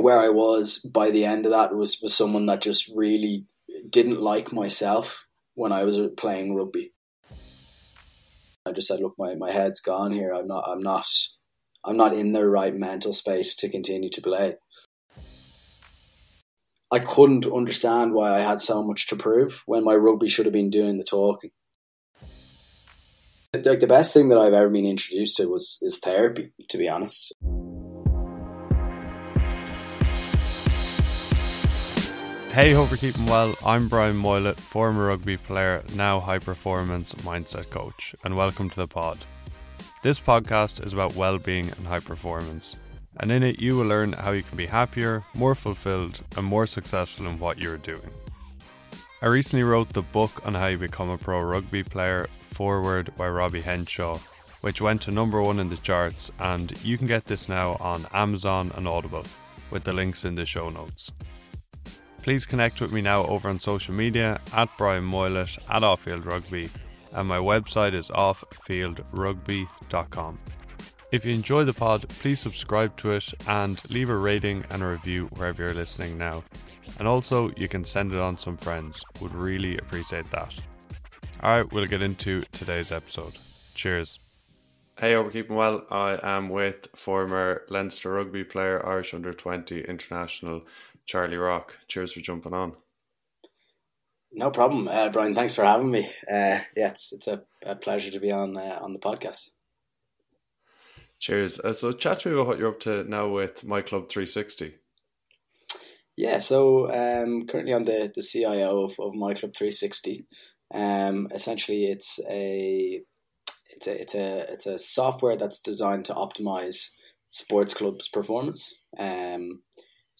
where I was by the end of that was was someone that just really didn't like myself when I was playing rugby. I just said, look, my, my head's gone here. I'm not I'm not I'm not in the right mental space to continue to play. I couldn't understand why I had so much to prove when my rugby should have been doing the talking. Like the best thing that I've ever been introduced to was is therapy, to be honest. Hey, hope you're keeping well. I'm Brian Moylett, former rugby player, now high performance mindset coach, and welcome to the pod. This podcast is about well being and high performance, and in it, you will learn how you can be happier, more fulfilled, and more successful in what you're doing. I recently wrote the book on how you become a pro rugby player, Foreword by Robbie Henshaw, which went to number one in the charts, and you can get this now on Amazon and Audible, with the links in the show notes. Please connect with me now over on social media at Brian Moylett at Offfield Rugby, and my website is offfieldrugby.com. If you enjoy the pod, please subscribe to it and leave a rating and a review wherever you're listening now. And also, you can send it on to some friends. Would really appreciate that. Alright, we'll get into today's episode. Cheers. Hey, hope we're keeping well. I am with former Leinster rugby player, Irish under 20 international Charlie Rock. Cheers for jumping on. No problem, uh, Brian. Thanks for having me. Uh, yeah, it's it's a, a, pleasure to be on uh, on the podcast. Cheers. Uh, so, chat to me about what you're up to now with My Club 360. Yeah, so um, currently I'm the, the CIO of, of My Club 360. Um, essentially, it's a it's a it's a it's a software that's designed to optimize sports clubs' performance. Um,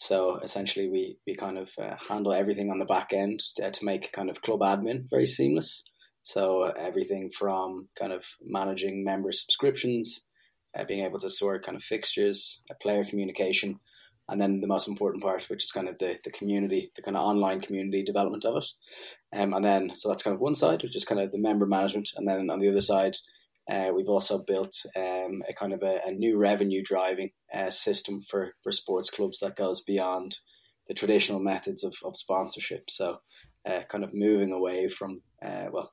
so essentially, we we kind of uh, handle everything on the back end to, to make kind of club admin very seamless. So uh, everything from kind of managing member subscriptions, uh, being able to sort kind of fixtures, uh, player communication, and then the most important part, which is kind of the, the community, the kind of online community development of it. Um, and then, so that's kind of one side, which is kind of the member management. And then on the other side, uh, we've also built um, a kind of a, a new revenue driving uh, system for, for sports clubs that goes beyond the traditional methods of, of sponsorship. So, uh, kind of moving away from, uh, well,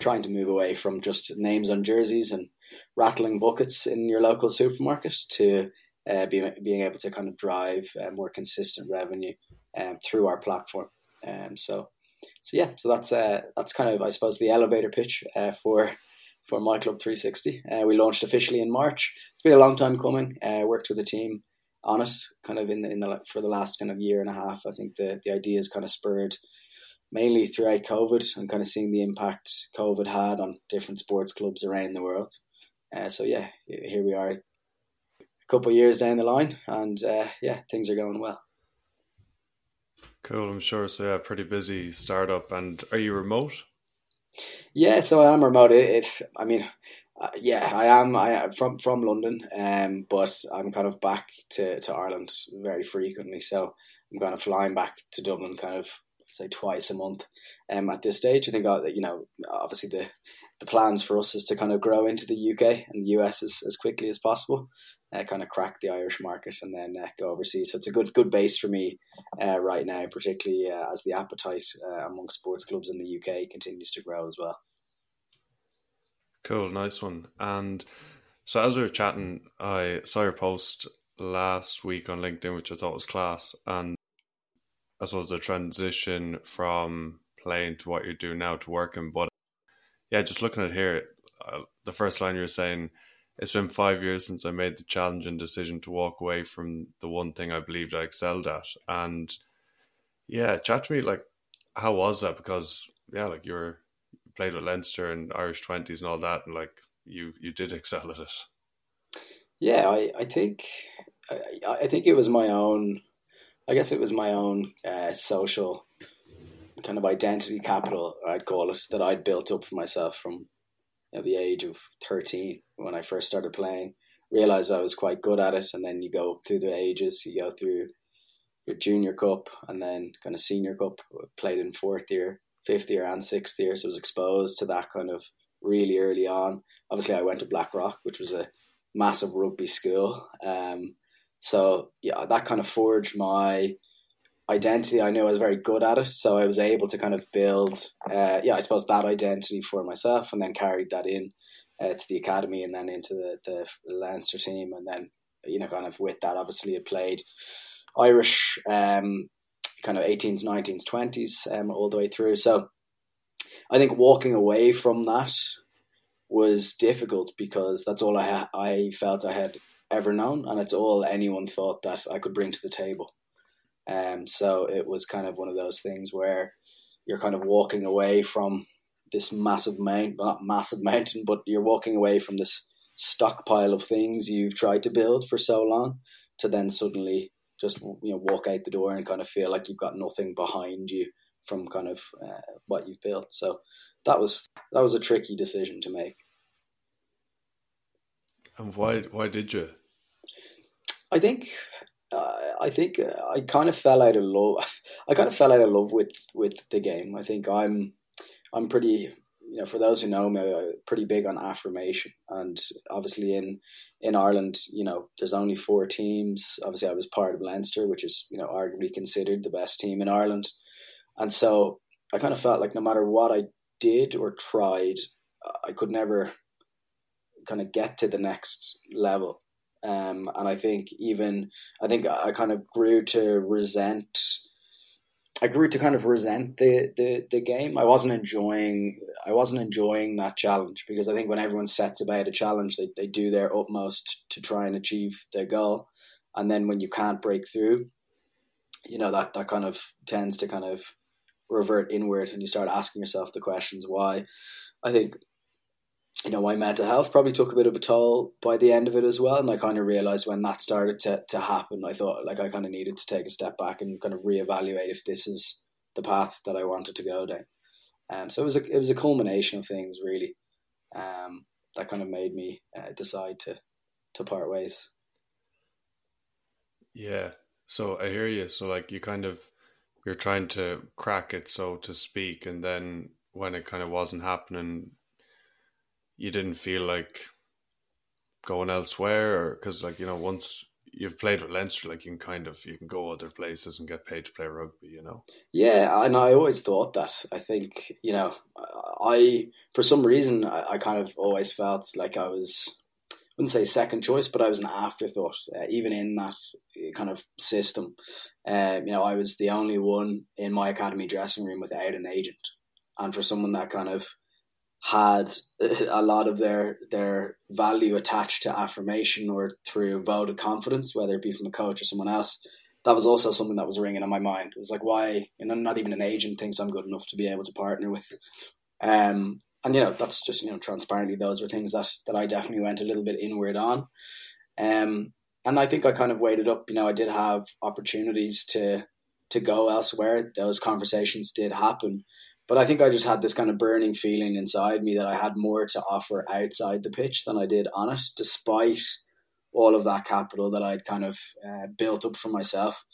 trying to move away from just names on jerseys and rattling buckets in your local supermarket to uh, being, being able to kind of drive uh, more consistent revenue um, through our platform. Um, so, so yeah, so that's that's kind of I suppose the elevator pitch for for My Club 360. Uh, we launched officially in March. It's been a long time coming. Uh, worked with a team on it, kind of in the in the for the last kind of year and a half. I think the the idea is kind of spurred mainly throughout COVID and kind of seeing the impact COVID had on different sports clubs around the world. Uh, so yeah, here we are, a couple of years down the line, and uh, yeah, things are going well. Cool, I'm sure. So yeah, pretty busy startup. And are you remote? Yeah, so I am remote. If I mean, uh, yeah, I am. I am from from London, um, but I'm kind of back to, to Ireland very frequently. So I'm kind of flying back to Dublin, kind of say twice a month. Um, at this stage, I think uh, you know, obviously the the plans for us is to kind of grow into the UK and the US as, as quickly as possible uh, kind of crack the Irish market and then uh, go overseas. So it's a good good base for me uh, right now, particularly uh, as the appetite uh, among sports clubs in the UK continues to grow as well. Cool, nice one. And so as we were chatting, I saw your post last week on LinkedIn, which I thought was class, and as well as the transition from playing to what you do now to working. But yeah, just looking at here, uh, the first line you were saying it's been five years since I made the challenging decision to walk away from the one thing I believed I excelled at. And yeah, chat to me like how was that? Because yeah, like you were played with Leinster and Irish twenties and all that, and like you you did excel at it. Yeah, I I think I, I think it was my own. I guess it was my own uh, social kind of identity capital, I'd call it, that I'd built up for myself from at the age of 13 when I first started playing. Realized I was quite good at it, and then you go through the ages. You go through your junior cup, and then kind of senior cup. Played in fourth year, fifth year, and sixth year, so I was exposed to that kind of really early on. Obviously, I went to Blackrock, which was a massive rugby school. Um, So yeah, that kind of forged my identity. I knew I was very good at it, so I was able to kind of build, uh, yeah, I suppose that identity for myself, and then carried that in uh, to the academy, and then into the the Leinster team, and then you know, kind of with that, obviously, I played Irish, um, kind of 18s, 19s, 20s, um, all the way through. So I think walking away from that was difficult because that's all I ha- I felt I had ever known, and it's all anyone thought that I could bring to the table. Um, so it was kind of one of those things where you're kind of walking away from this massive mountain, not massive mountain, but you're walking away from this stockpile of things you've tried to build for so long to then suddenly just you know walk out the door and kind of feel like you've got nothing behind you from kind of uh, what you've built. So that was that was a tricky decision to make. And why why did you? I think I think uh, I kind of fell out of love. I kind of fell out of love with with the game. I think I'm I'm pretty you know for those who know me, I'm pretty big on affirmation. And obviously in in Ireland, you know, there's only four teams. Obviously, I was part of Leinster, which is you know arguably considered the best team in Ireland. And so I kind of felt like no matter what I did or tried, I could never kind of get to the next level. Um, and I think even I think I kind of grew to resent. I grew to kind of resent the, the, the game. I wasn't enjoying I wasn't enjoying that challenge because I think when everyone sets about a challenge, they, they do their utmost to try and achieve their goal, and then when you can't break through, you know that that kind of tends to kind of revert inward, and you start asking yourself the questions why. I think you know, my mental health probably took a bit of a toll by the end of it as well. And I kind of realized when that started to, to happen, I thought like I kind of needed to take a step back and kind of reevaluate if this is the path that I wanted to go down. Um, so it was a it was a culmination of things really um, that kind of made me uh, decide to to part ways. Yeah. So I hear you. So like you kind of you're trying to crack it, so to speak, and then when it kind of wasn't happening, you didn't feel like going elsewhere, or because like you know once you've played with Leinster, like you can kind of you can go other places and get paid to play rugby, you know. Yeah, and I always thought that. I think you know, I for some reason I, I kind of always felt like I was. I wouldn't say second choice, but I was an afterthought, uh, even in that kind of system. Uh, you know, I was the only one in my academy dressing room without an agent, and for someone that kind of had a lot of their their value attached to affirmation or through vote of confidence, whether it be from a coach or someone else. That was also something that was ringing in my mind. It was like, why? You know, not even an agent thinks I'm good enough to be able to partner with. Um, and you know, that's just you know, transparently, those were things that that I definitely went a little bit inward on. Um, and I think I kind of waited up. You know, I did have opportunities to to go elsewhere. Those conversations did happen but I think I just had this kind of burning feeling inside me that I had more to offer outside the pitch than I did on it, despite all of that capital that I'd kind of uh, built up for myself.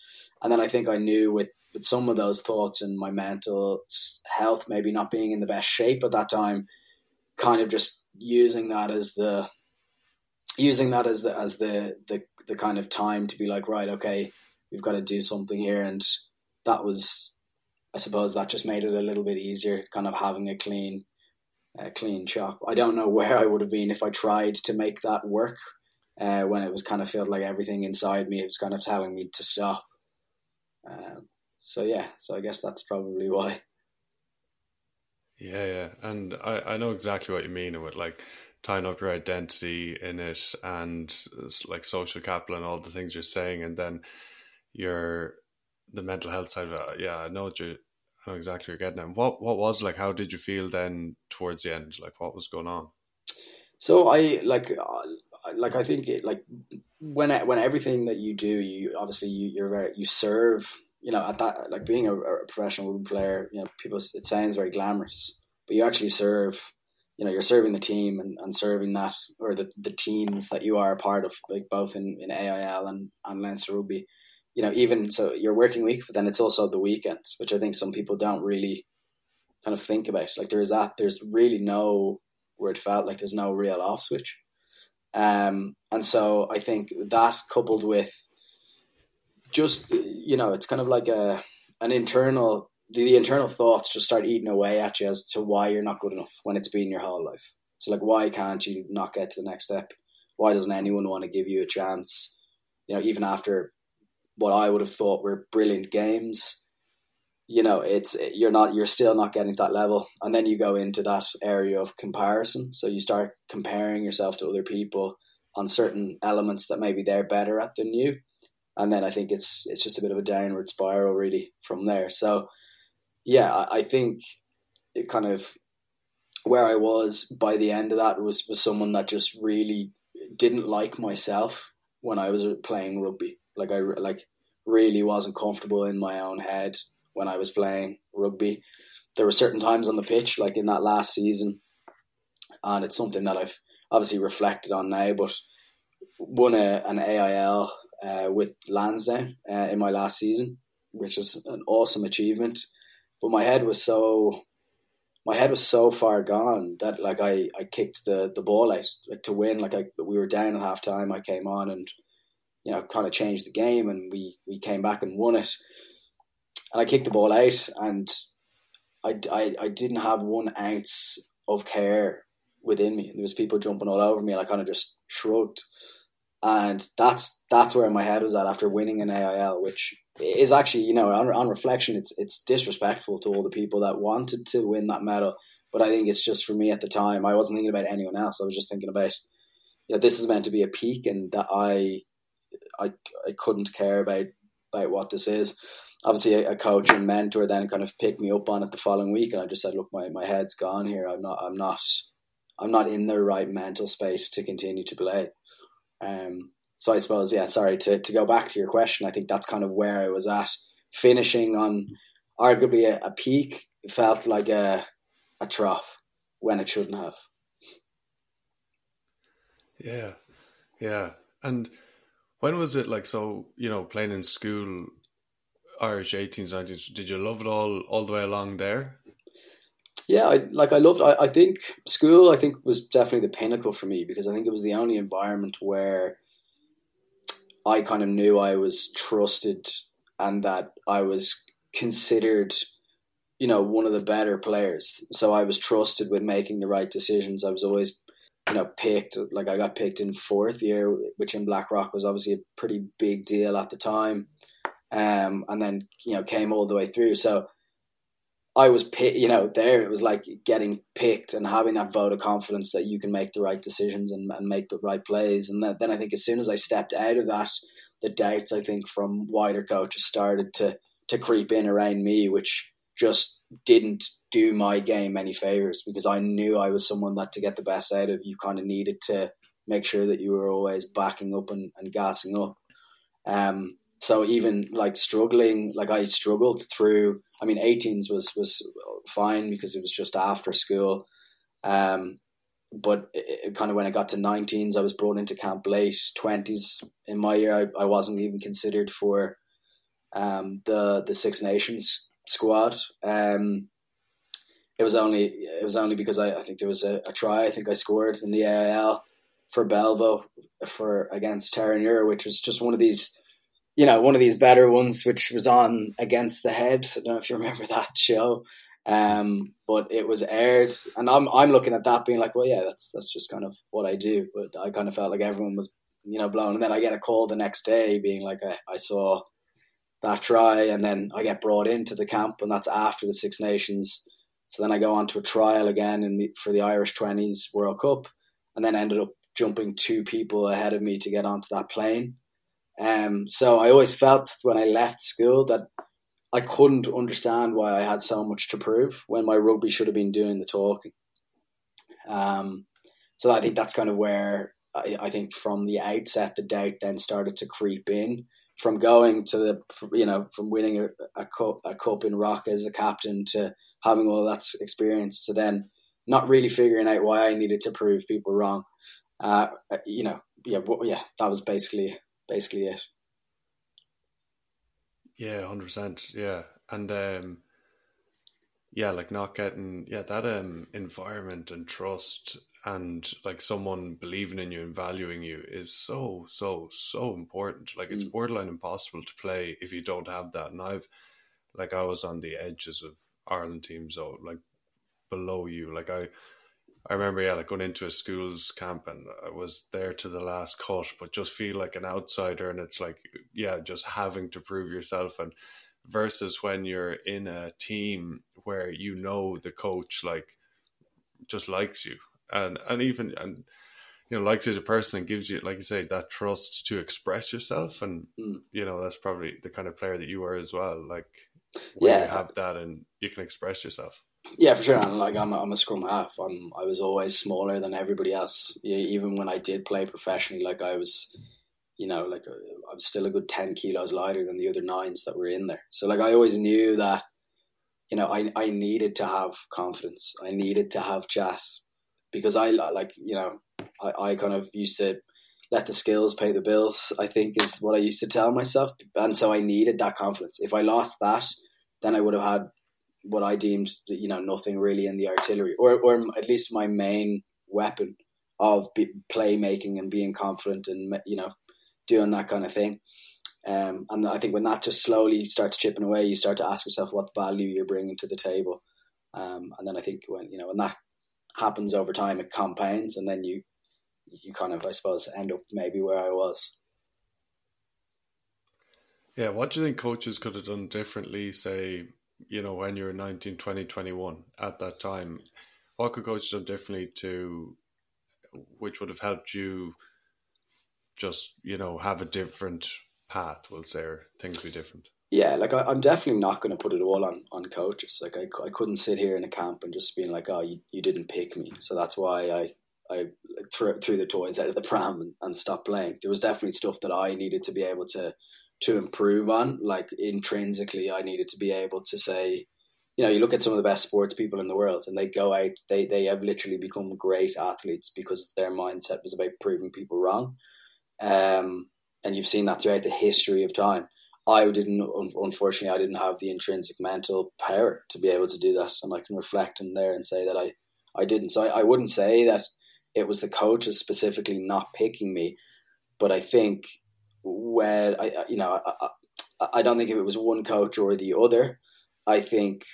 And then I think I knew with, with some of those thoughts and my mental health maybe not being in the best shape at that time, kind of just using that as the using that as the as the the, the kind of time to be like, right, okay, we've got to do something here and that was I suppose that just made it a little bit easier, kind of having a clean, uh, clean shop. I don't know where I would have been if I tried to make that work. Uh, when it was kind of felt like everything inside me, was kind of telling me to stop. Um, so yeah, so I guess that's probably why. Yeah, yeah, and I I know exactly what you mean with like tying up your identity in it and like social capital and all the things you're saying, and then you're the mental health side of it, yeah, I know what you I know exactly what you're getting at. What what was like? How did you feel then towards the end? Like what was going on? So I like uh, like I think it, like when when everything that you do, you obviously you, you're very you serve. You know, at that like being a, a professional rugby player, you know, people it sounds very glamorous, but you actually serve you know you're serving the team and, and serving that or the, the teams that you are a part of like both in, in AIL and, and Leinster Rugby you know, even so your working week, but then it's also the weekends, which I think some people don't really kind of think about. Like there is that, there's really no where it felt like there's no real off switch. Um, and so I think that coupled with just you know, it's kind of like a an internal the, the internal thoughts just start eating away at you as to why you're not good enough when it's been your whole life. So like, why can't you not get to the next step? Why doesn't anyone want to give you a chance? You know, even after what I would have thought were brilliant games, you know, it's you're not you're still not getting to that level, and then you go into that area of comparison. So you start comparing yourself to other people on certain elements that maybe they're better at than you, and then I think it's it's just a bit of a downward spiral really from there. So yeah, I, I think it kind of where I was by the end of that was was someone that just really didn't like myself when I was playing rugby. Like I like really wasn't comfortable in my own head when I was playing rugby. There were certain times on the pitch, like in that last season, and it's something that I've obviously reflected on now. But won a, an AIL uh, with Lansdowne uh, in my last season, which is an awesome achievement. But my head was so my head was so far gone that like I, I kicked the, the ball out like to win like I we were down at half time I came on and you know kind of changed the game and we we came back and won it and I kicked the ball out and I, I, I didn't have one ounce of care within me there was people jumping all over me and I kind of just shrugged and that's that's where my head was at after winning an AIL which is actually, you know, on, on reflection, it's it's disrespectful to all the people that wanted to win that medal. But I think it's just for me at the time, I wasn't thinking about anyone else. I was just thinking about, you know, this is meant to be a peak, and that I, I, I couldn't care about about what this is. Obviously, a, a coach and mentor then kind of picked me up on it the following week, and I just said, look, my, my head's gone here. I'm not, I'm not, I'm not in the right mental space to continue to play. Um, so I suppose, yeah, sorry, to, to go back to your question, I think that's kind of where I was at. Finishing on arguably a, a peak felt like a, a trough when it shouldn't have. Yeah, yeah. And when was it like, so, you know, playing in school, Irish 18s, 19s, did you love it all, all the way along there? yeah, I, like I loved. I, I think school. I think was definitely the pinnacle for me because I think it was the only environment where I kind of knew I was trusted and that I was considered, you know, one of the better players. So I was trusted with making the right decisions. I was always, you know, picked. Like I got picked in fourth year, which in Blackrock was obviously a pretty big deal at the time. Um, and then you know came all the way through. So I was, you know, there. It was like getting picked and having that vote of confidence that you can make the right decisions and, and make the right plays. And then I think as soon as I stepped out of that, the doubts I think from wider coaches started to to creep in around me, which just didn't do my game any favors because I knew I was someone that to get the best out of you kind of needed to make sure that you were always backing up and, and gassing up. Um, so even like struggling, like I struggled through. I mean, 18s was was fine because it was just after school. Um, but it, it kind of when I got to 19s, I was brought into camp late. 20s in my year, I, I wasn't even considered for um, the the Six Nations squad. Um, it was only it was only because I, I think there was a, a try. I think I scored in the AIL for Belvo for against Terenure, which was just one of these you know, one of these better ones, which was on Against the Head. I don't know if you remember that show. Um, but it was aired, and I'm I'm looking at that being like, well, yeah, that's that's just kind of what I do. But I kind of felt like everyone was, you know, blown. And then I get a call the next day being like, I, I saw that try, and then I get brought into the camp, and that's after the Six Nations. So then I go on to a trial again in the for the Irish Twenties World Cup, and then ended up jumping two people ahead of me to get onto that plane. Um, so I always felt when I left school that I couldn't understand why I had so much to prove when my rugby should have been doing the talking. Um, so I think that's kind of where I, I, think from the outset the doubt then started to creep in from going to the you know from winning a, a cup a cup in rock as a captain to having all that experience to then not really figuring out why I needed to prove people wrong. Uh, you know, yeah, yeah, that was basically basically it. Yeah, hundred percent. Yeah, and um, yeah, like not getting yeah that um environment and trust and like someone believing in you and valuing you is so so so important. Like it's mm. borderline impossible to play if you don't have that. And I've like I was on the edges of Ireland teams, so like below you. Like I I remember, yeah, like going into a school's camp and I was there to the last cut, but just feel like an outsider. And it's like, yeah, just having to prove yourself. And versus when you're in a team where you know the coach, like, just likes you and, and even, and, you know, likes you as a person and gives you, like you say, that trust to express yourself. And, mm. you know, that's probably the kind of player that you are as well. Like, yeah. you have that and you can express yourself. Yeah, for sure. And like I'm, a, I'm a scrum half. I'm, I was always smaller than everybody else. Even when I did play professionally, like I was, you know, like uh, I was still a good ten kilos lighter than the other nines that were in there. So like I always knew that, you know, I I needed to have confidence. I needed to have chat because I like you know I, I kind of used to let the skills pay the bills. I think is what I used to tell myself, and so I needed that confidence. If I lost that, then I would have had what I deemed, you know, nothing really in the artillery, or or at least my main weapon of playmaking and being confident and you know doing that kind of thing. Um, and I think when that just slowly starts chipping away, you start to ask yourself what value you're bringing to the table. Um, and then I think when you know when that happens over time, it compounds, and then you you kind of I suppose end up maybe where I was. Yeah, what do you think coaches could have done differently, say you know, when you're 19, 20, 21 at that time, what could coach done differently to, which would have helped you just, you know, have a different path, we'll say, or things be different? Yeah, like I, am definitely not going to put it all on, on coaches. Like I, I couldn't sit here in a camp and just being like, oh, you, you didn't pick me. So that's why I, I threw, threw the toys out of the pram and, and stopped playing. There was definitely stuff that I needed to be able to to improve on. Like intrinsically, I needed to be able to say, you know, you look at some of the best sports people in the world, and they go out, they they have literally become great athletes because their mindset was about proving people wrong. Um, and you've seen that throughout the history of time. I didn't, unfortunately, I didn't have the intrinsic mental power to be able to do that, and I can reflect in there and say that I, I didn't. So I, I wouldn't say that it was the coaches specifically not picking me, but I think where I, you know, I, I, I don't think if it was one coach or the other. I think,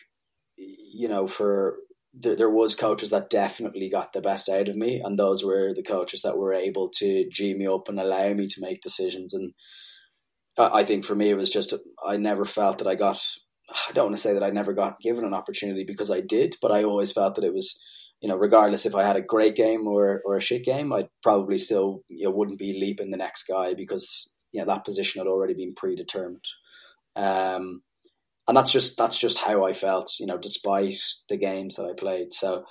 you know, for there, there was coaches that definitely got the best out of me, and those were the coaches that were able to g me up and allow me to make decisions. And I, I think for me, it was just I never felt that I got. I don't want to say that I never got given an opportunity because I did, but I always felt that it was you know, regardless if I had a great game or, or a shit game, I probably still you know, wouldn't be leaping the next guy because you know, that position had already been predetermined. Um, and that's just that's just how I felt, you know, despite the games that I played. So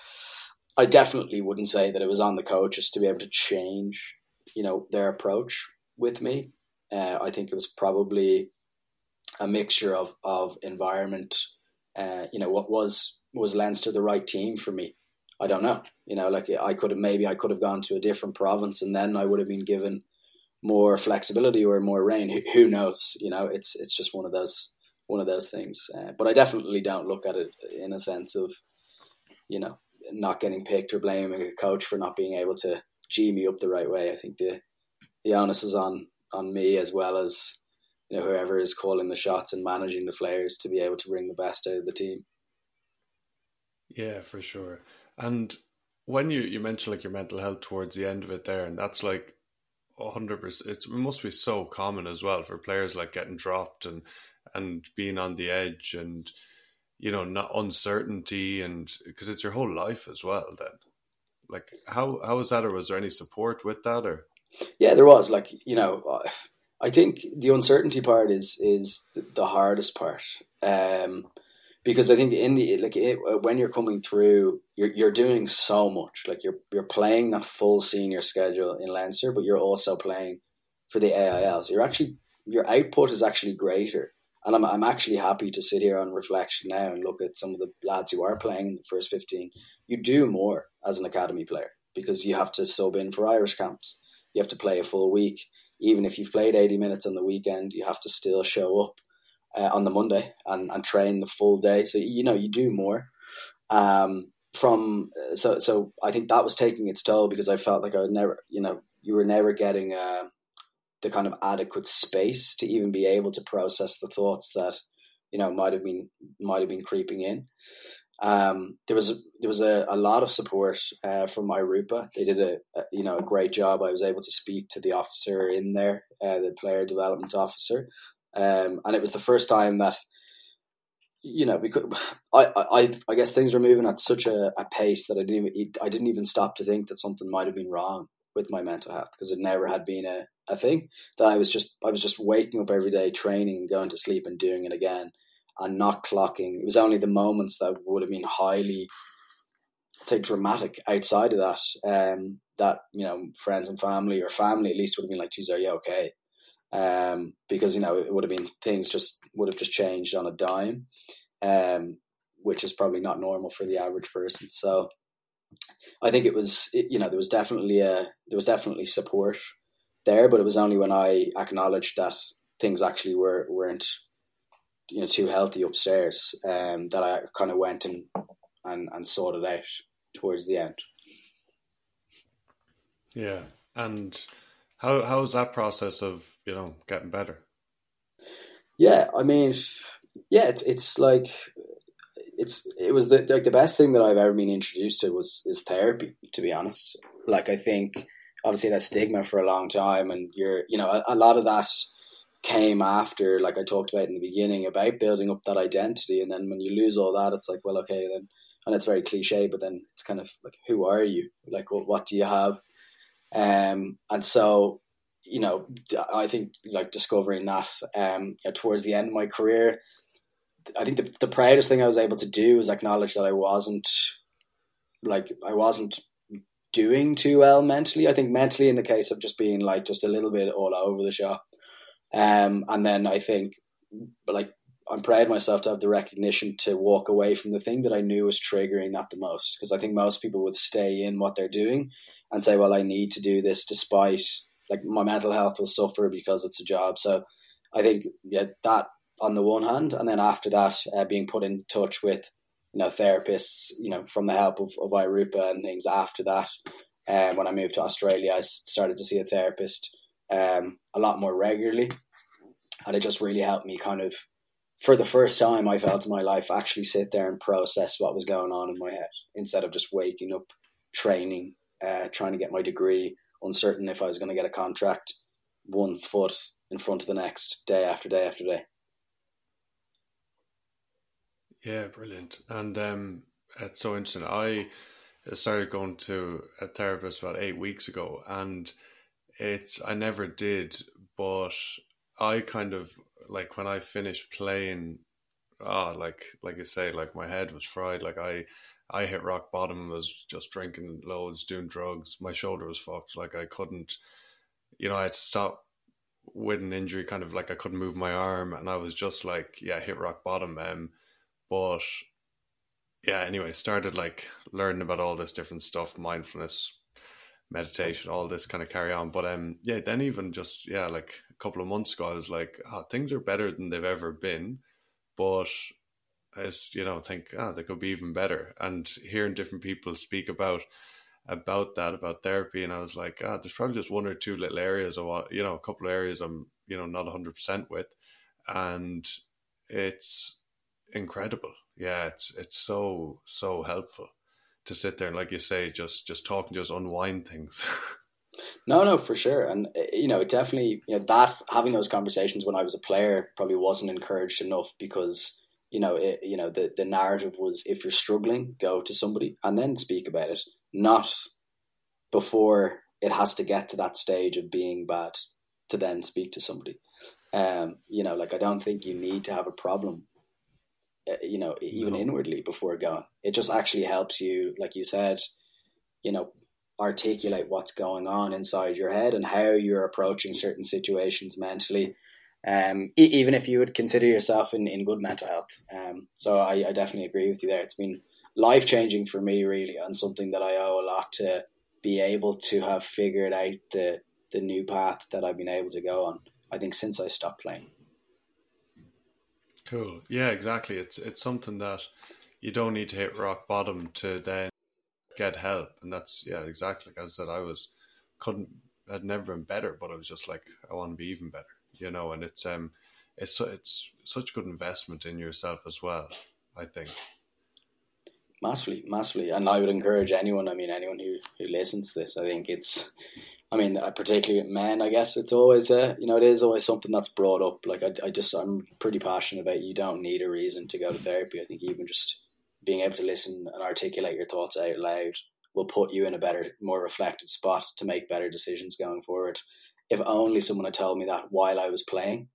I definitely wouldn't say that it was on the coaches to be able to change, you know, their approach with me. Uh, I think it was probably a mixture of of environment. Uh, you know, what was was Leinster the right team for me? I don't know. You know, like I could have maybe I could have gone to a different province, and then I would have been given more flexibility or more rain. Who knows? You know, it's it's just one of those one of those things. Uh, but I definitely don't look at it in a sense of, you know, not getting picked or blaming a coach for not being able to g me up the right way. I think the the onus is on on me as well as you know whoever is calling the shots and managing the players to be able to bring the best out of the team. Yeah, for sure. And when you you mentioned like your mental health towards the end of it there, and that's like hundred percent. It must be so common as well for players like getting dropped and and being on the edge and you know not uncertainty and because it's your whole life as well. Then, like how how was that, or was there any support with that, or? Yeah, there was. Like you know, I think the uncertainty part is is the hardest part. Um, because I think in the like it, when you're coming through, you're you're doing so much. Like you're you're playing that full senior schedule in Leinster, but you're also playing for the AIL. So you're actually your output is actually greater. And I'm I'm actually happy to sit here on reflection now and look at some of the lads who are playing in the first fifteen. You do more as an academy player because you have to sub in for Irish camps. You have to play a full week. Even if you've played eighty minutes on the weekend, you have to still show up uh, on the Monday and, and train the full day. So you know you do more. Um, from so so I think that was taking its toll because I felt like I would never, you know, you were never getting uh, the kind of adequate space to even be able to process the thoughts that you know might have been might have been creeping in. Um, there was a, there was a, a lot of support uh, from IRUPA. They did a, a, you know a great job. I was able to speak to the officer in there, uh, the player development officer, um, and it was the first time that you know because I, I I guess things were moving at such a, a pace that I didn't even, I didn't even stop to think that something might have been wrong with my mental health because it never had been a, a thing that I was just I was just waking up every day training and going to sleep and doing it again and not clocking. It was only the moments that would have been highly, I'd say, dramatic outside of that. Um, that you know, friends and family or family at least would have been like, "Geez, are you okay?" Um, because you know it would have been things just would have just changed on a dime, um, which is probably not normal for the average person. So, I think it was you know there was definitely a there was definitely support there, but it was only when I acknowledged that things actually were weren't you know too healthy upstairs um, that I kind of went and and and sorted out towards the end. Yeah, and how how was that process of you know getting better? Yeah, I mean, yeah, it's it's like it's it was the like the best thing that I've ever been introduced to was is therapy. To be honest, like I think obviously that stigma for a long time, and you're you know a, a lot of that came after, like I talked about in the beginning, about building up that identity. And then when you lose all that, it's like, well, okay, then, and it's very cliche, but then it's kind of like, who are you? Like, what, do you have? Um, and so, you know, I think like discovering that um, you know, towards the end of my career, I think the, the proudest thing I was able to do was acknowledge that I wasn't like I wasn't doing too well mentally. I think mentally, in the case of just being like just a little bit all over the shop, um, and then I think, like, I'm proud of myself to have the recognition to walk away from the thing that I knew was triggering that the most. Because I think most people would stay in what they're doing and say, well, I need to do this despite, like, my mental health will suffer because it's a job. So I think, yeah, that on the one hand. And then after that, uh, being put in touch with, you know, therapists, you know, from the help of, of IRUPA and things after that. Um, when I moved to Australia, I started to see a therapist um, a lot more regularly and it just really helped me kind of for the first time I felt in my life actually sit there and process what was going on in my head instead of just waking up training uh, trying to get my degree uncertain if I was going to get a contract one foot in front of the next day after day after day yeah brilliant and um, it's so interesting I started going to a therapist about eight weeks ago and it's I never did but I kind of like when I finished playing, ah, like like I say, like my head was fried. Like I I hit rock bottom. Was just drinking loads, doing drugs. My shoulder was fucked. Like I couldn't, you know, I had to stop with an injury. Kind of like I couldn't move my arm, and I was just like, yeah, hit rock bottom. Um, but yeah, anyway, started like learning about all this different stuff, mindfulness, meditation, all this kind of carry on. But um, yeah, then even just yeah, like a couple of months ago, I was like, oh, things are better than they've ever been, but as you know, think ah, oh, they could be even better. And hearing different people speak about about that, about therapy, and I was like, ah, oh, there's probably just one or two little areas of what you know, a couple of areas I'm you know not hundred percent with, and it's incredible. Yeah, it's it's so so helpful to sit there and like you say, just just talk and just unwind things. No, no, for sure, and eh, you know, definitely, you know, that having those conversations when I was a player probably wasn't encouraged enough because you know, it, you know, the the narrative was if you're struggling, go to somebody and then speak about it, not before it has to get to that stage of being bad to then speak to somebody. Um, you know, like I don't think you need to have a problem, you know, even no. inwardly before going. It just actually helps you, like you said, you know, articulate what's going on inside your head and how you're approaching certain situations mentally. Um, e- even if you would consider yourself in, in good mental health. Um, so I, I definitely agree with you there. It's been life changing for me, really, and something that I owe a lot to be able to have figured out the the new path that I've been able to go on. I think since I stopped playing. Cool. Yeah, exactly. It's it's something that you don't need to hit rock bottom to then get help, and that's yeah, exactly. Like I said, I was couldn't had never been better, but I was just like I want to be even better, you know. And it's um, it's it's such good investment in yourself as well. I think massively, massively, and I would encourage anyone. I mean, anyone who who listens to this, I think it's. I mean, uh, particularly men, I guess it's always a, you know, it is always something that's brought up. Like I, I just, I'm pretty passionate about. You don't need a reason to go to therapy. I think even just being able to listen and articulate your thoughts out loud will put you in a better, more reflective spot to make better decisions going forward. If only someone had told me that while I was playing,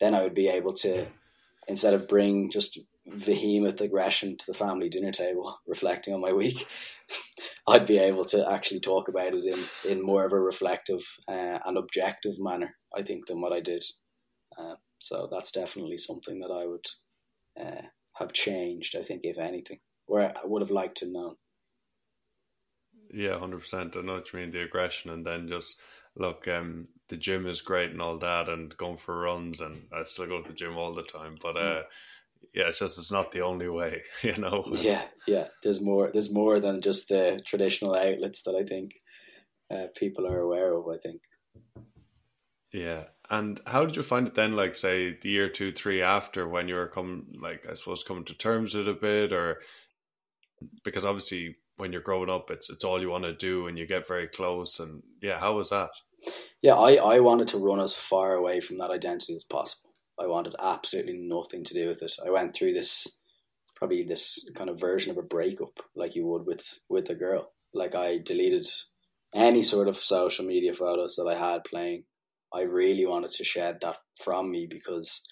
then I would be able to, instead of bring just vehement aggression to the family dinner table, reflecting on my week, I'd be able to actually talk about it in, in more of a reflective uh, and objective manner, I think, than what I did. Uh, so that's definitely something that I would uh, have changed, I think, if anything, where I would have liked to know. Yeah, hundred percent. I know what you mean. The aggression, and then just look. Um, the gym is great and all that, and going for runs, and I still go to the gym all the time. But mm. Yeah, it's just it's not the only way, you know. Yeah, yeah. There's more. There's more than just the traditional outlets that I think uh, people are aware of. I think. Yeah, and how did you find it then? Like, say, the year two, three after, when you were coming, like, I suppose, coming to terms with a bit, or because obviously when you're growing up, it's it's all you want to do, and you get very close. And yeah, how was that? Yeah, I I wanted to run as far away from that identity as possible. I wanted absolutely nothing to do with it. I went through this probably this kind of version of a breakup, like you would with with a girl. Like I deleted any sort of social media photos that I had playing. I really wanted to shed that from me because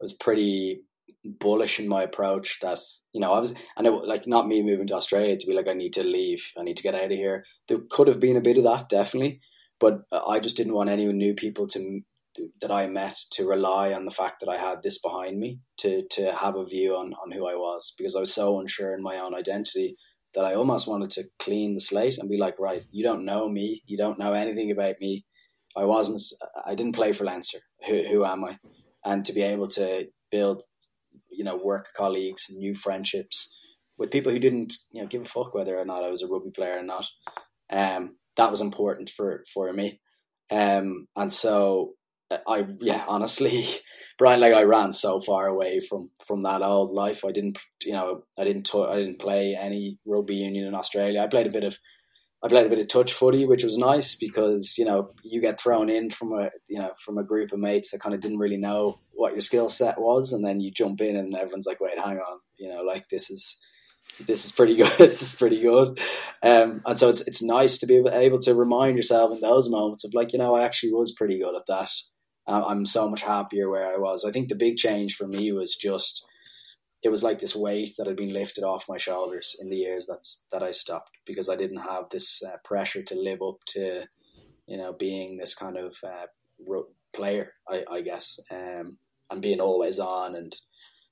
I was pretty bullish in my approach that you know I was and it, like not me moving to Australia to be like I need to leave I need to get out of here there could have been a bit of that definitely but I just didn't want any new people to that I met to rely on the fact that I had this behind me to to have a view on on who I was because I was so unsure in my own identity that I almost wanted to clean the slate and be like right you don't know me. You don't know anything about me. I wasn't I didn't play for Leinster who who am I? And to be able to build you know work colleagues, new friendships with people who didn't you know give a fuck whether or not I was a rugby player or not. Um, that was important for for me, um, and so I yeah honestly, Brian, like I ran so far away from from that old life. I didn't you know I didn't t- I didn't play any rugby union in Australia. I played a bit of I played a bit of touch footy, which was nice because you know you get thrown in from a you know from a group of mates that kind of didn't really know what your skill set was, and then you jump in and everyone's like, "Wait, hang on, you know, like this is this is pretty good. this is pretty good." Um, and so it's it's nice to be able to remind yourself in those moments of like, you know, I actually was pretty good at that. I'm so much happier where I was. I think the big change for me was just it was like this weight that had been lifted off my shoulders in the years that's that I stopped because I didn't have this uh, pressure to live up to, you know, being this kind of uh, player, I, I guess, um, and being always on and,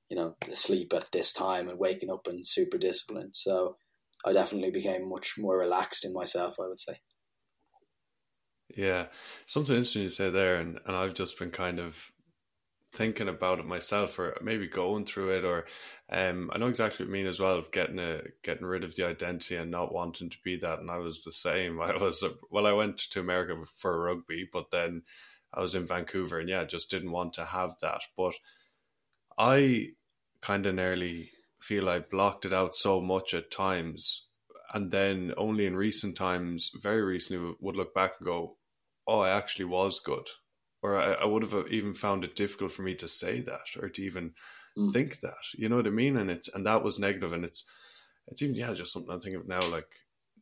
you know, sleep at this time and waking up and super disciplined. So I definitely became much more relaxed in myself, I would say. Yeah, something interesting you say there, and, and I've just been kind of thinking about it myself or maybe going through it or um, I know exactly what you mean as well getting a getting rid of the identity and not wanting to be that and I was the same. I was well I went to America for rugby but then I was in Vancouver and yeah just didn't want to have that. But I kind of nearly feel I blocked it out so much at times and then only in recent times very recently would look back and go oh I actually was good or I, I, would have even found it difficult for me to say that or to even mm. think that. You know what I mean? And it's and that was negative, and it's it's even yeah, just something I think of now. Like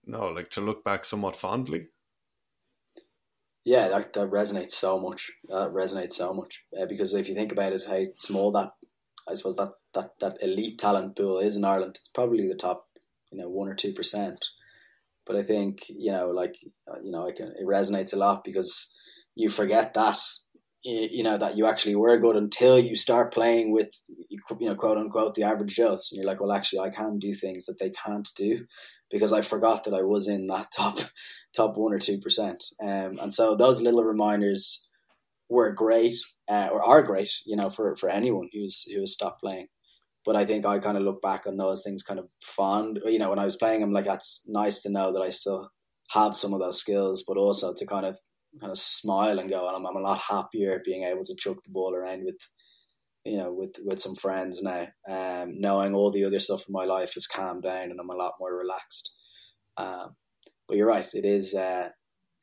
no, like to look back somewhat fondly. Yeah, that, that resonates so much. That resonates so much uh, because if you think about it, how small that I suppose that that that elite talent pool is in Ireland. It's probably the top, you know, one or two percent. But I think you know, like uh, you know, can, it resonates a lot because you forget that you know that you actually were good until you start playing with you know quote unquote the average Joes and you're like well actually I can do things that they can't do because I forgot that I was in that top top one or two percent. Um, and so those little reminders were great uh, or are great you know for, for anyone who's who has stopped playing but I think I kind of look back on those things kind of fond. You know, when I was playing, I'm like, that's nice to know that I still have some of those skills, but also to kind of kind of smile and go, I'm, I'm a lot happier being able to chuck the ball around with, you know, with with some friends now. Um, knowing all the other stuff in my life has calmed down and I'm a lot more relaxed. Um, but you're right, it is. Uh,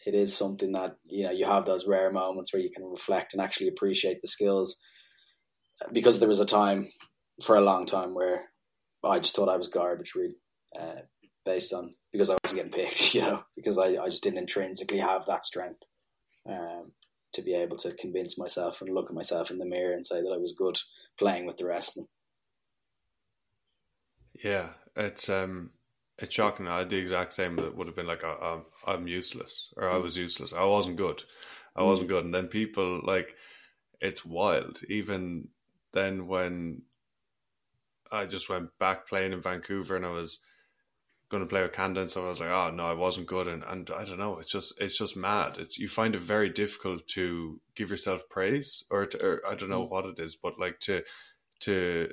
it is something that you know you have those rare moments where you can reflect and actually appreciate the skills because there was a time for a long time where I just thought I was garbage, really, uh, based on because I wasn't getting picked, you know, because I, I just didn't intrinsically have that strength um, to be able to convince myself and look at myself in the mirror and say that I was good playing with the rest. Yeah, it's um, it's shocking. I had the exact same. It would have been like, I, I'm useless, or I was useless. I wasn't good. I wasn't mm. good. And then people like, it's wild. Even then, when I just went back playing in Vancouver and I was going to play with Camden, so I was like, oh no, I wasn't good, and and I don't know, it's just it's just mad. It's you find it very difficult to give yourself praise, or, to, or I don't know mm. what it is, but like to to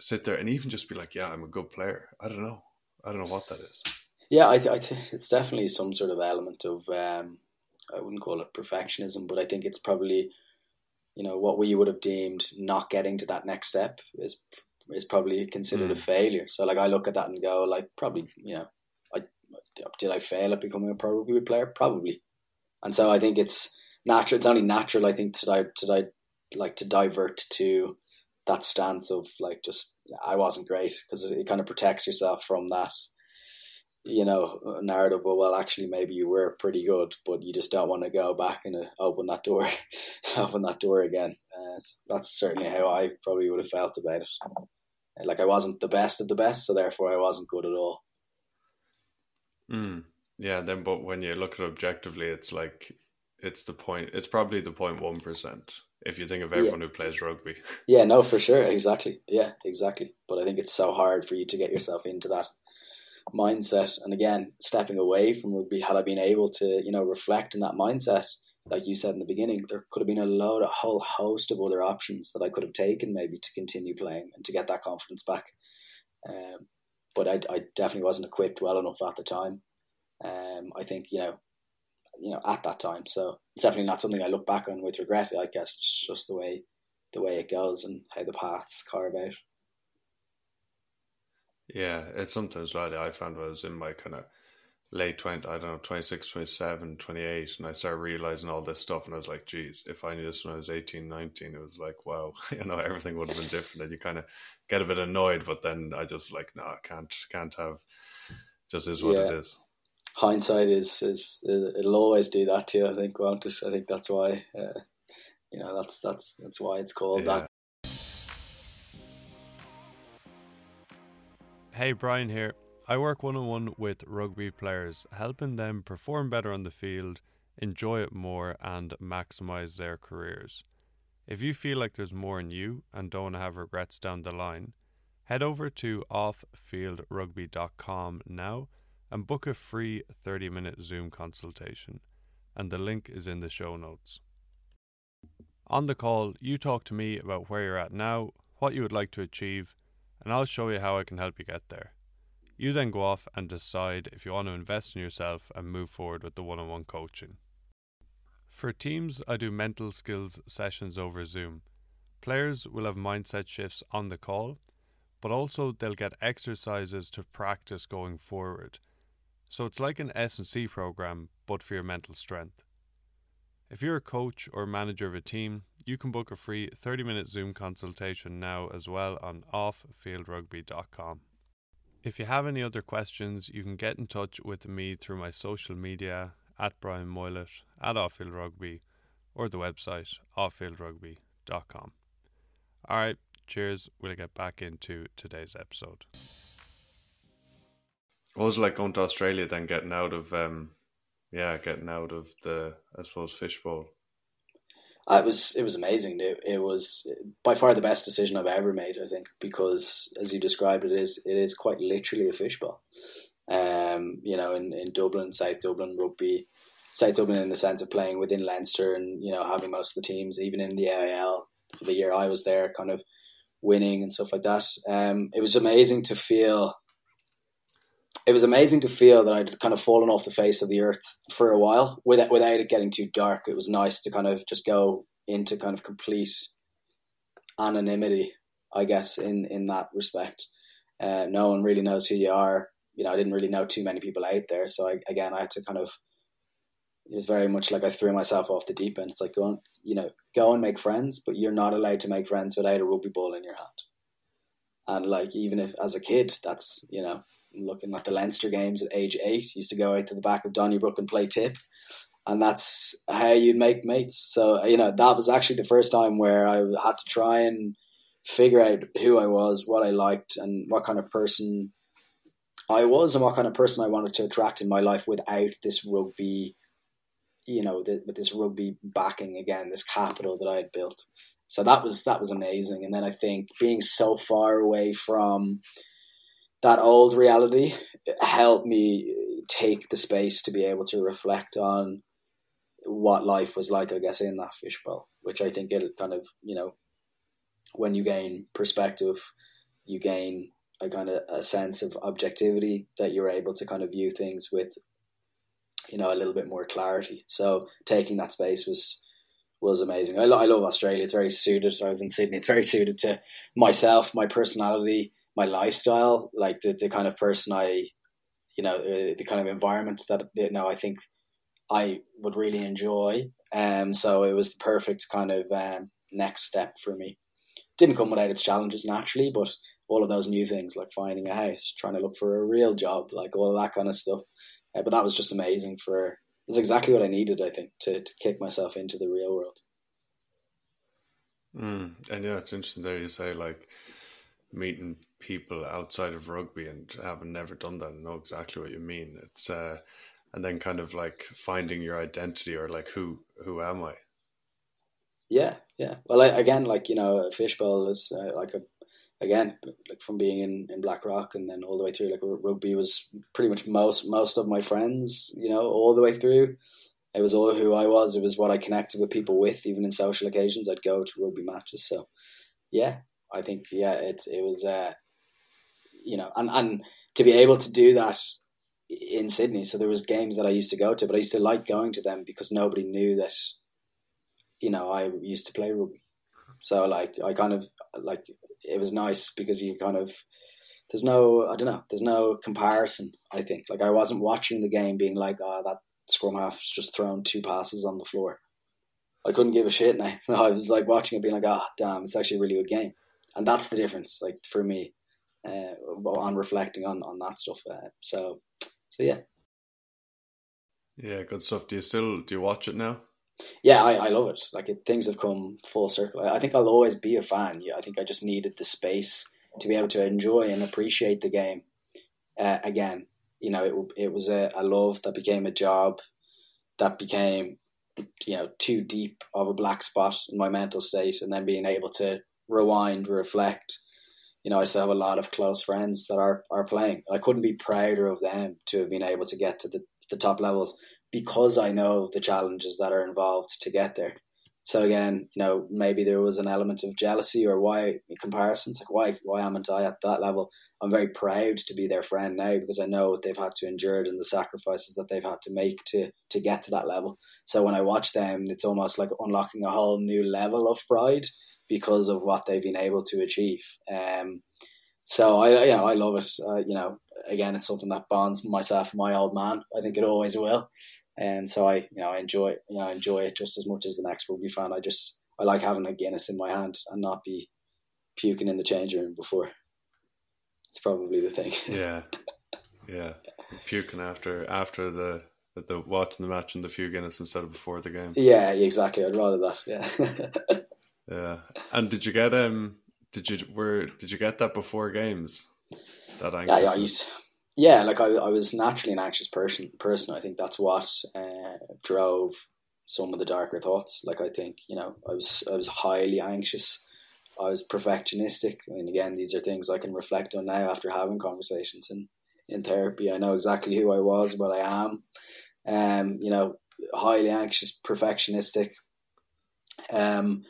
sit there and even just be like, yeah, I'm a good player. I don't know, I don't know what that is. Yeah, I, th- I th- it's definitely some sort of element of um, I wouldn't call it perfectionism, but I think it's probably you know what we would have deemed not getting to that next step is is probably considered mm. a failure. So like I look at that and go like probably you know I did I fail at becoming a pro rugby player probably, and so I think it's natural. It's only natural I think to to like to divert to that stance of like just I wasn't great because it, it kind of protects yourself from that you know narrative well well actually maybe you were pretty good but you just don't want to go back and uh, open that door open that door again uh, so that's certainly how I probably would have felt about it like I wasn't the best of the best, so therefore I wasn't good at all. Mm. Yeah, then but when you look at it objectively, it's like it's the point. It's probably the point one percent if you think of everyone yeah. who plays rugby. Yeah, no, for sure, exactly. Yeah, exactly. But I think it's so hard for you to get yourself into that mindset. And again, stepping away from rugby, had I been able to, you know, reflect in that mindset, like you said in the beginning, there could have been a load, a whole host of other options that I could have taken maybe to continue playing and to get that confidence back. Um, but I, I definitely wasn't equipped well enough at the time. Um, I think you know, you know, at that time. So it's definitely not something I look back on with regret. I guess it's just the way, the way it goes and how the paths carve out. Yeah, it's sometimes right. I found I was in my kind of late 20, I don't know, 26, 27, 28. And I started realizing all this stuff. And I was like, geez, if I knew this when I was 18, 19, it was like, wow, you know, everything would have been different. And you kind of get a bit annoyed. But then I just like, no, I can't, can't have, just is what yeah. it is. Hindsight is, is, it'll always do that to you, I think, won't it? I think that's why, uh, you know, that's, that's, that's why it's called yeah. that. Hey, Brian here. I work one on one with rugby players, helping them perform better on the field, enjoy it more, and maximize their careers. If you feel like there's more in you and don't want to have regrets down the line, head over to offfieldrugby.com now and book a free 30 minute Zoom consultation. And the link is in the show notes. On the call, you talk to me about where you're at now, what you would like to achieve, and I'll show you how I can help you get there. You then go off and decide if you want to invest in yourself and move forward with the one on one coaching. For teams, I do mental skills sessions over Zoom. Players will have mindset shifts on the call, but also they'll get exercises to practice going forward. So it's like an S&C program but for your mental strength. If you're a coach or manager of a team, you can book a free 30-minute Zoom consultation now as well on offfieldrugby.com. If you have any other questions, you can get in touch with me through my social media at Brian Moylett, at Offfield Rugby, or the website offfieldrugby.com. All right, cheers. We'll get back into today's episode. What was like going to Australia then, getting out of, um, yeah, getting out of the, I suppose, fishbowl? It was it was amazing. It, it, was by far the best decision I've ever made. I think because, as you described, it is it is quite literally a fishbowl. Um, you know, in, in Dublin, South Dublin rugby, South Dublin in the sense of playing within Leinster and you know having most of the teams, even in the AIL, for the year I was there, kind of winning and stuff like that. Um, it was amazing to feel. It was amazing to feel that I'd kind of fallen off the face of the earth for a while without without it getting too dark. It was nice to kind of just go into kind of complete anonymity, I guess, in in that respect. Uh, no one really knows who you are. You know, I didn't really know too many people out there, so I, again, I had to kind of. It was very much like I threw myself off the deep end. It's like going, you know, go and make friends, but you're not allowed to make friends without a rugby ball in your hand. And like, even if as a kid, that's you know, looking at the Leinster games at age eight, used to go out to the back of Donnybrook and play tip, and that's how you'd make mates. So you know, that was actually the first time where I had to try and figure out who I was, what I liked, and what kind of person I was, and what kind of person I wanted to attract in my life without this rugby, you know, the, with this rugby backing again, this capital that I had built. So that was that was amazing. And then I think being so far away from that old reality helped me take the space to be able to reflect on what life was like, I guess, in that fishbowl, which I think it kind of, you know, when you gain perspective, you gain a kind of a sense of objectivity that you're able to kind of view things with, you know, a little bit more clarity. So taking that space was was amazing. I, lo- I love Australia. It's very suited. I was in Sydney. It's very suited to myself, my personality, my lifestyle, like the, the kind of person I, you know, uh, the kind of environment that you know I think I would really enjoy. Um, so it was the perfect kind of um, next step for me. Didn't come without its challenges naturally, but all of those new things like finding a house, trying to look for a real job, like all of that kind of stuff. Uh, but that was just amazing for. It's exactly what I needed, I think, to, to kick myself into the real world. Mm, and yeah, it's interesting there you say like meeting people outside of rugby and having never done that and know exactly what you mean. It's uh, and then kind of like finding your identity or like who who am I? Yeah, yeah. Well, I, again, like you know, fishbowl is uh, like a again like from being in in Blackrock and then all the way through. Like rugby was pretty much most most of my friends. You know, all the way through. It was all who I was. It was what I connected with people with. Even in social occasions, I'd go to rugby matches. So, yeah, I think yeah, it it was uh, you know, and and to be able to do that in Sydney. So there was games that I used to go to, but I used to like going to them because nobody knew that, you know, I used to play rugby. So like I kind of like it was nice because you kind of there's no I don't know there's no comparison. I think like I wasn't watching the game being like oh that scrum half's just thrown two passes on the floor. I couldn't give a shit now. I was like watching it being like oh damn it's actually a really good game, and that's the difference like for me uh, on reflecting on on that stuff. Uh, so so yeah. Yeah, good stuff. Do you still do you watch it now? Yeah, I, I love it. Like it, things have come full circle. I think I'll always be a fan. Yeah, I think I just needed the space to be able to enjoy and appreciate the game uh, again. You know, it it was a, a love that became a job, that became you know too deep of a black spot in my mental state, and then being able to rewind, reflect, you know, I still have a lot of close friends that are are playing. I couldn't be prouder of them to have been able to get to the, the top levels because I know the challenges that are involved to get there. So again, you know, maybe there was an element of jealousy or why comparisons, like why why haven't I at that level? I'm very proud to be their friend now because I know what they've had to endure and the sacrifices that they've had to make to to get to that level. So when I watch them, it's almost like unlocking a whole new level of pride because of what they've been able to achieve. Um, so I, you know, I love it. Uh, you know, again, it's something that bonds myself and my old man. I think it always will. And um, so I, you know, I enjoy, you know, enjoy it just as much as the next rugby fan. I just, I like having a Guinness in my hand and not be puking in the change room before. It's probably the thing. Yeah, yeah, puking after after the the watching the match and the few Guinness instead of before the game. Yeah, exactly. I'd rather that. Yeah. Yeah. And did you get um did you were did you get that before games? That yeah, yeah, I used, yeah, like I, I was naturally an anxious person. Person, I think that's what uh, drove some of the darker thoughts. Like I think you know, I was I was highly anxious. I was perfectionistic. I mean, again, these are things I can reflect on now after having conversations and in therapy. I know exactly who I was, what I am. Um, you know, highly anxious, perfectionistic. Um,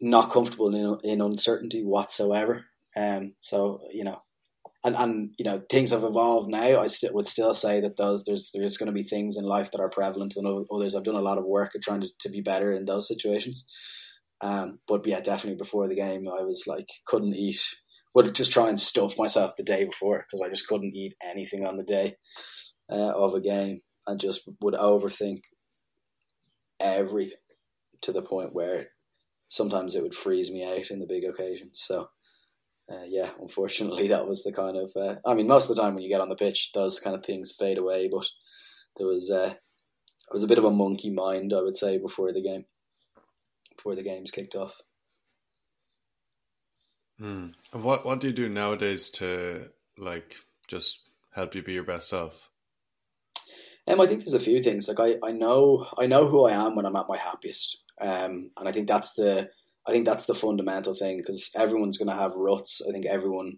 not comfortable in in uncertainty whatsoever. Um, so you know, and and you know things have evolved now. I still would still say that those there's there's going to be things in life that are prevalent than others. I've done a lot of work at trying to, to be better in those situations. Um, but yeah, definitely before the game, I was like couldn't eat. Would just try and stuff myself the day before because I just couldn't eat anything on the day uh, of a game, I just would overthink everything to the point where sometimes it would freeze me out in the big occasions. So uh, yeah, unfortunately, that was the kind of. Uh, I mean, most of the time when you get on the pitch, those kind of things fade away. But there was uh, it was a bit of a monkey mind, I would say, before the game, before the games kicked off. Hmm. And what what do you do nowadays to like just help you be your best self? Um, I think there's a few things. Like I, I know I know who I am when I'm at my happiest. Um, and I think that's the I think that's the fundamental thing because everyone's going to have ruts. I think everyone,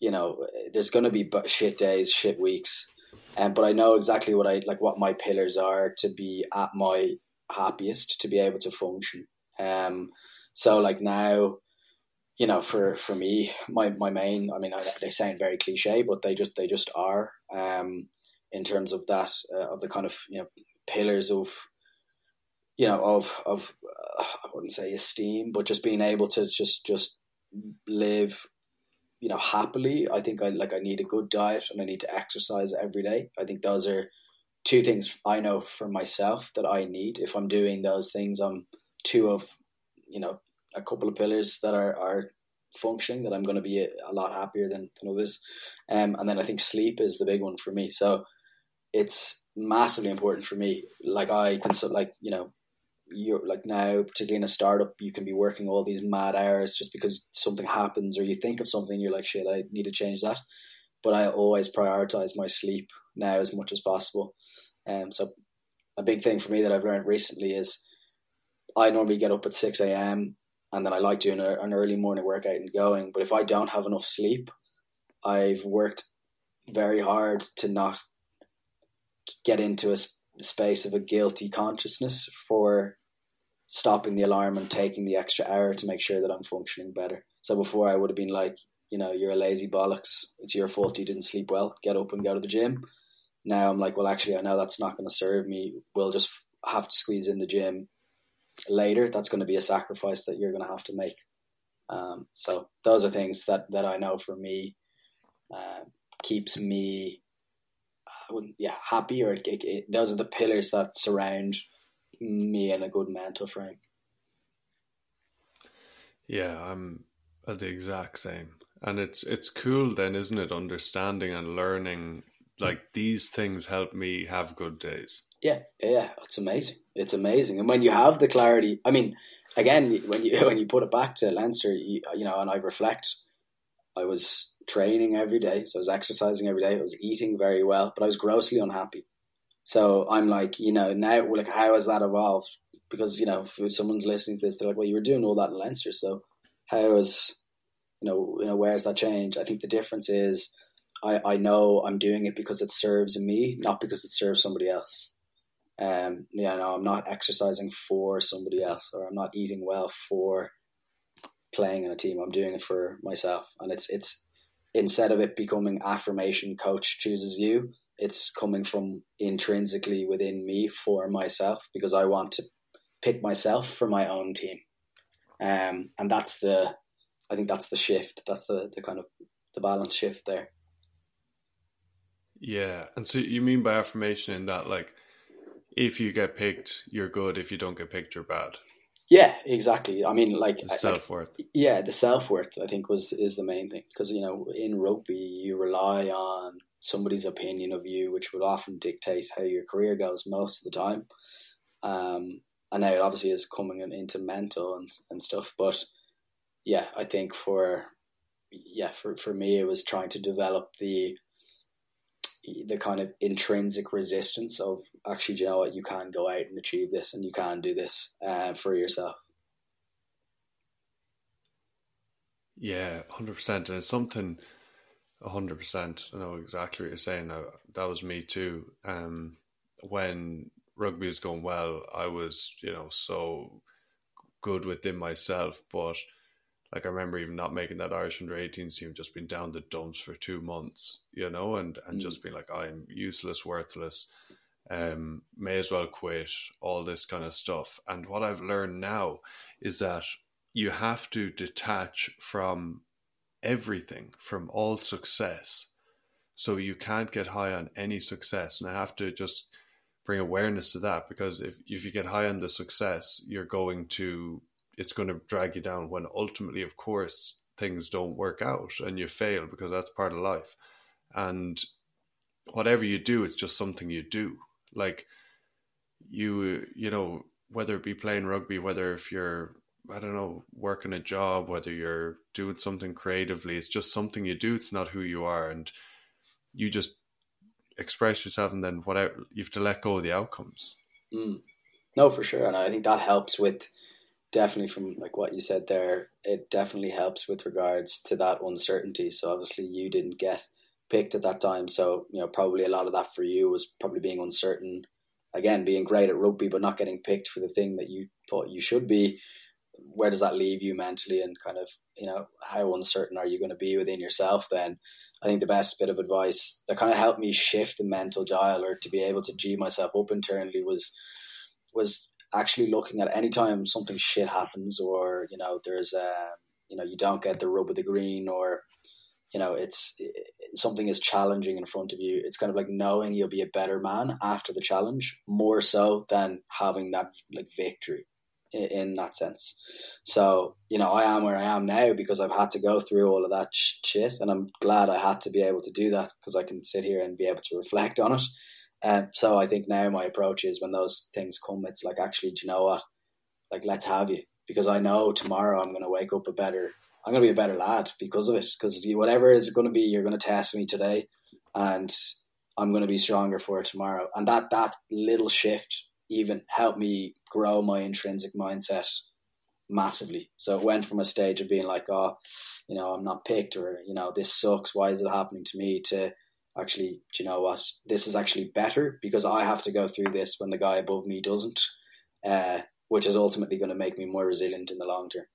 you know, there's going to be shit days, shit weeks, um, but I know exactly what I like, what my pillars are to be at my happiest, to be able to function. Um, so like now, you know, for for me, my my main, I mean, I, they sound very cliche, but they just they just are. Um, in terms of that, uh, of the kind of you know pillars of you know of of uh, I wouldn't say esteem, but just being able to just just live you know happily. I think I like I need a good diet and I need to exercise every day. I think those are two things I know for myself that I need. If I'm doing those things, I'm two of you know a couple of pillars that are are functioning that I'm going to be a, a lot happier than, than others. Um, and then I think sleep is the big one for me. So it's massively important for me. Like I can, like you know, you're like now, particularly in a startup, you can be working all these mad hours just because something happens or you think of something, you're like, shit, I need to change that. But I always prioritize my sleep now as much as possible. Um, so a big thing for me that I've learned recently is I normally get up at 6 a.m. and then I like doing a, an early morning workout and going. But if I don't have enough sleep, I've worked very hard to not get into a space of a guilty consciousness for stopping the alarm and taking the extra hour to make sure that I'm functioning better. So before I would have been like, you know, you're a lazy bollocks. It's your fault you didn't sleep well. Get up and go to the gym. Now I'm like, well, actually, I know that's not going to serve me. We'll just have to squeeze in the gym later. That's going to be a sacrifice that you're going to have to make. Um, so those are things that, that I know for me uh, keeps me, uh, yeah, happy. Or it, it, those are the pillars that surround me in a good mental frame. Yeah, I'm at the exact same. And it's it's cool then, isn't it? Understanding and learning like these things help me have good days. Yeah, yeah, it's amazing. It's amazing, and when you have the clarity, I mean, again, when you when you put it back to Leinster, you, you know, and I reflect, I was training every day, so I was exercising every day, I was eating very well, but I was grossly unhappy. So I'm like, you know, now like how has that evolved? Because you know, if someone's listening to this, they're like, well, you were doing all that in Leinster, so how is you know, you know, where's that change? I think the difference is, I I know I'm doing it because it serves me, not because it serves somebody else. Um, yeah, no, I'm not exercising for somebody else, or I'm not eating well for playing in a team. I'm doing it for myself, and it's it's instead of it becoming affirmation coach chooses you it's coming from intrinsically within me for myself because I want to pick myself for my own team. Um, and that's the, I think that's the shift. That's the, the kind of the balance shift there. Yeah. And so you mean by affirmation in that, like, if you get picked, you're good. If you don't get picked, you're bad. Yeah, exactly. I mean, like self worth. Like, yeah, the self worth. I think was is the main thing because you know in rugby you rely on somebody's opinion of you, which would often dictate how your career goes most of the time. Um, and now it obviously is coming into mental and, and stuff. But yeah, I think for yeah for, for me it was trying to develop the the kind of intrinsic resistance of actually you know what you can go out and achieve this and you can do this uh, for yourself yeah 100% and it's something hundred percent. I know exactly what you're saying. That was me too. Um, when rugby was going well, I was, you know, so good within myself, but like I remember even not making that Irish under 18 team, just being down the dumps for two months, you know, and and mm. just being like, I'm useless, worthless, um, may as well quit, all this kind of stuff. And what I've learned now is that you have to detach from everything, from all success. So you can't get high on any success. And I have to just bring awareness to that because if, if you get high on the success, you're going to it's going to drag you down when ultimately, of course, things don't work out and you fail because that's part of life. And whatever you do, it's just something you do. Like you, you know, whether it be playing rugby, whether if you're, I don't know, working a job, whether you're doing something creatively, it's just something you do. It's not who you are. And you just express yourself and then whatever, you have to let go of the outcomes. Mm. No, for sure. And I think that helps with definitely from like what you said there, it definitely helps with regards to that uncertainty. So obviously you didn't get picked at that time, so you know probably a lot of that for you was probably being uncertain. Again, being great at rugby but not getting picked for the thing that you thought you should be. Where does that leave you mentally, and kind of you know how uncertain are you going to be within yourself? Then I think the best bit of advice that kind of helped me shift the mental dial or to be able to g myself up internally was was actually looking at any time something shit happens or you know there's a you know you don't get the rub of the green or you know it's it, something is challenging in front of you it's kind of like knowing you'll be a better man after the challenge more so than having that like victory in, that sense so you know i am where i am now because i've had to go through all of that shit and i'm glad i had to be able to do that because i can sit here and be able to reflect on it um, so I think now my approach is when those things come, it's like actually, do you know what? Like, let's have you because I know tomorrow I'm going to wake up a better. I'm going to be a better lad because of it. Because whatever is going to be, you're going to test me today, and I'm going to be stronger for it tomorrow. And that that little shift even helped me grow my intrinsic mindset massively. So it went from a stage of being like, oh, you know, I'm not picked, or you know, this sucks. Why is it happening to me? To actually, do you know what? This is actually better because I have to go through this when the guy above me doesn't, uh, which is ultimately going to make me more resilient in the long term.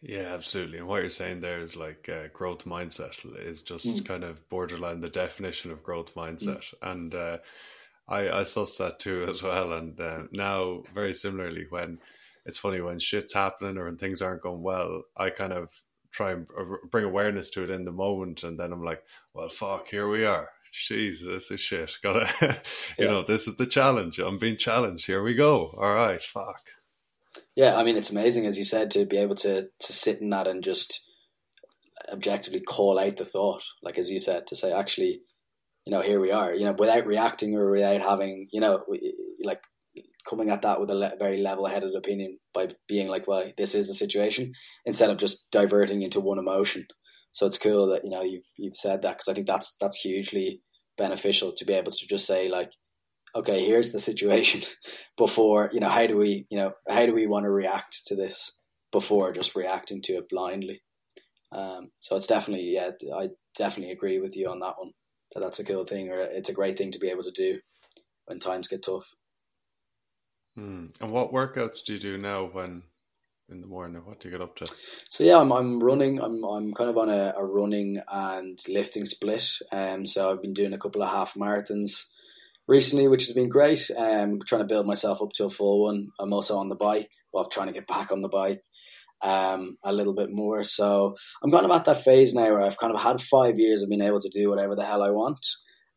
Yeah, absolutely. And what you're saying there is like uh, growth mindset is just mm. kind of borderline the definition of growth mindset. Mm. And uh, I, I suss that too as well. And uh, now, very similarly, when it's funny when shit's happening or when things aren't going well, I kind of try and bring awareness to it in the moment and then i'm like well fuck here we are. Jeez this is shit. Gotta you yeah. know this is the challenge. I'm being challenged. Here we go. All right fuck. Yeah i mean it's amazing as you said to be able to to sit in that and just objectively call out the thought. Like as you said to say actually you know here we are you know without reacting or without having you know like coming at that with a le- very level-headed opinion by being like, "Well, this is a situation," instead of just diverting into one emotion. So it's cool that you know you've you've said that because I think that's that's hugely beneficial to be able to just say like, "Okay, here's the situation." before you know, how do we you know how do we want to react to this before just reacting to it blindly? Um, so it's definitely yeah, I definitely agree with you on that one. That that's a cool thing, or it's a great thing to be able to do when times get tough. Mm. And what workouts do you do now when in the morning? What do you get up to? So yeah, I'm I'm running. I'm I'm kind of on a, a running and lifting split. Um, so I've been doing a couple of half marathons recently, which has been great. Um, trying to build myself up to a full one. I'm also on the bike. Well, trying to get back on the bike. Um, a little bit more. So I'm kind of at that phase now where I've kind of had five years of being able to do whatever the hell I want.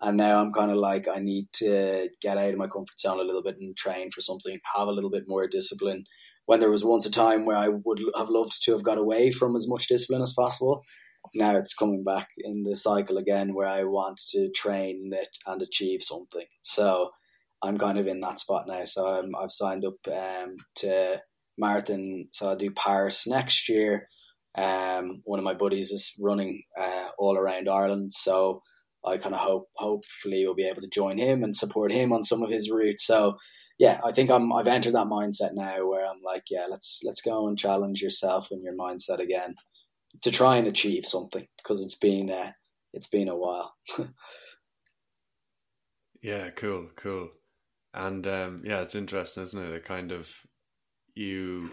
And now I'm kind of like, I need to get out of my comfort zone a little bit and train for something, have a little bit more discipline. When there was once a time where I would have loved to have got away from as much discipline as possible, now it's coming back in the cycle again where I want to train it and achieve something. So I'm kind of in that spot now. So I'm, I've signed up um, to marathon. So I'll do Paris next year. Um, one of my buddies is running uh, all around Ireland. So I kind of hope hopefully we'll be able to join him and support him on some of his routes. So yeah, I think I'm I've entered that mindset now where I'm like, yeah, let's let's go and challenge yourself and your mindset again to try and achieve something because it's been uh, it's been a while. yeah, cool, cool. And um, yeah, it's interesting, isn't it? It kind of you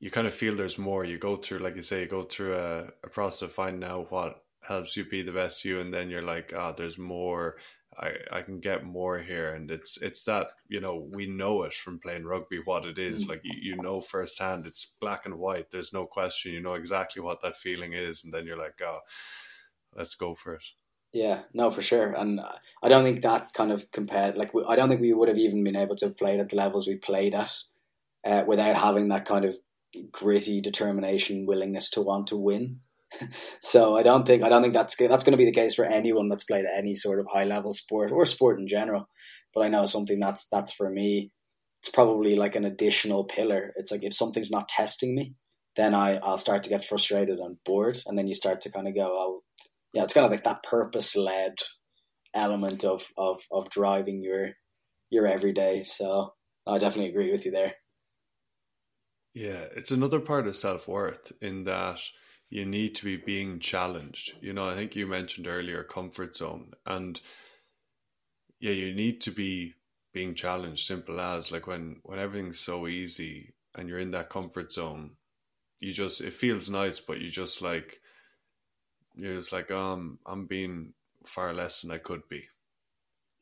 you kind of feel there's more. You go through, like you say, you go through a, a process of finding out what helps you be the best you, and then you're like, ah, oh, there's more. I, I can get more here, and it's it's that you know we know it from playing rugby what it is. Mm. Like you, you know firsthand, it's black and white. There's no question. You know exactly what that feeling is, and then you're like, oh, let's go for it. Yeah, no, for sure, and I don't think that kind of compared. Like, I don't think we would have even been able to play at the levels we played at uh, without having that kind of gritty determination, willingness to want to win. so I don't think I don't think that's that's going to be the case for anyone that's played any sort of high level sport or sport in general. But I know something that's that's for me. It's probably like an additional pillar. It's like if something's not testing me, then I I'll start to get frustrated and bored, and then you start to kind of go, oh, yeah, it's kind of like that purpose led element of of of driving your your everyday. So I definitely agree with you there. Yeah, it's another part of self worth in that you need to be being challenged. You know, I think you mentioned earlier comfort zone, and yeah, you need to be being challenged. Simple as like when when everything's so easy and you're in that comfort zone, you just it feels nice, but you just like you're just like um I'm being far less than I could be.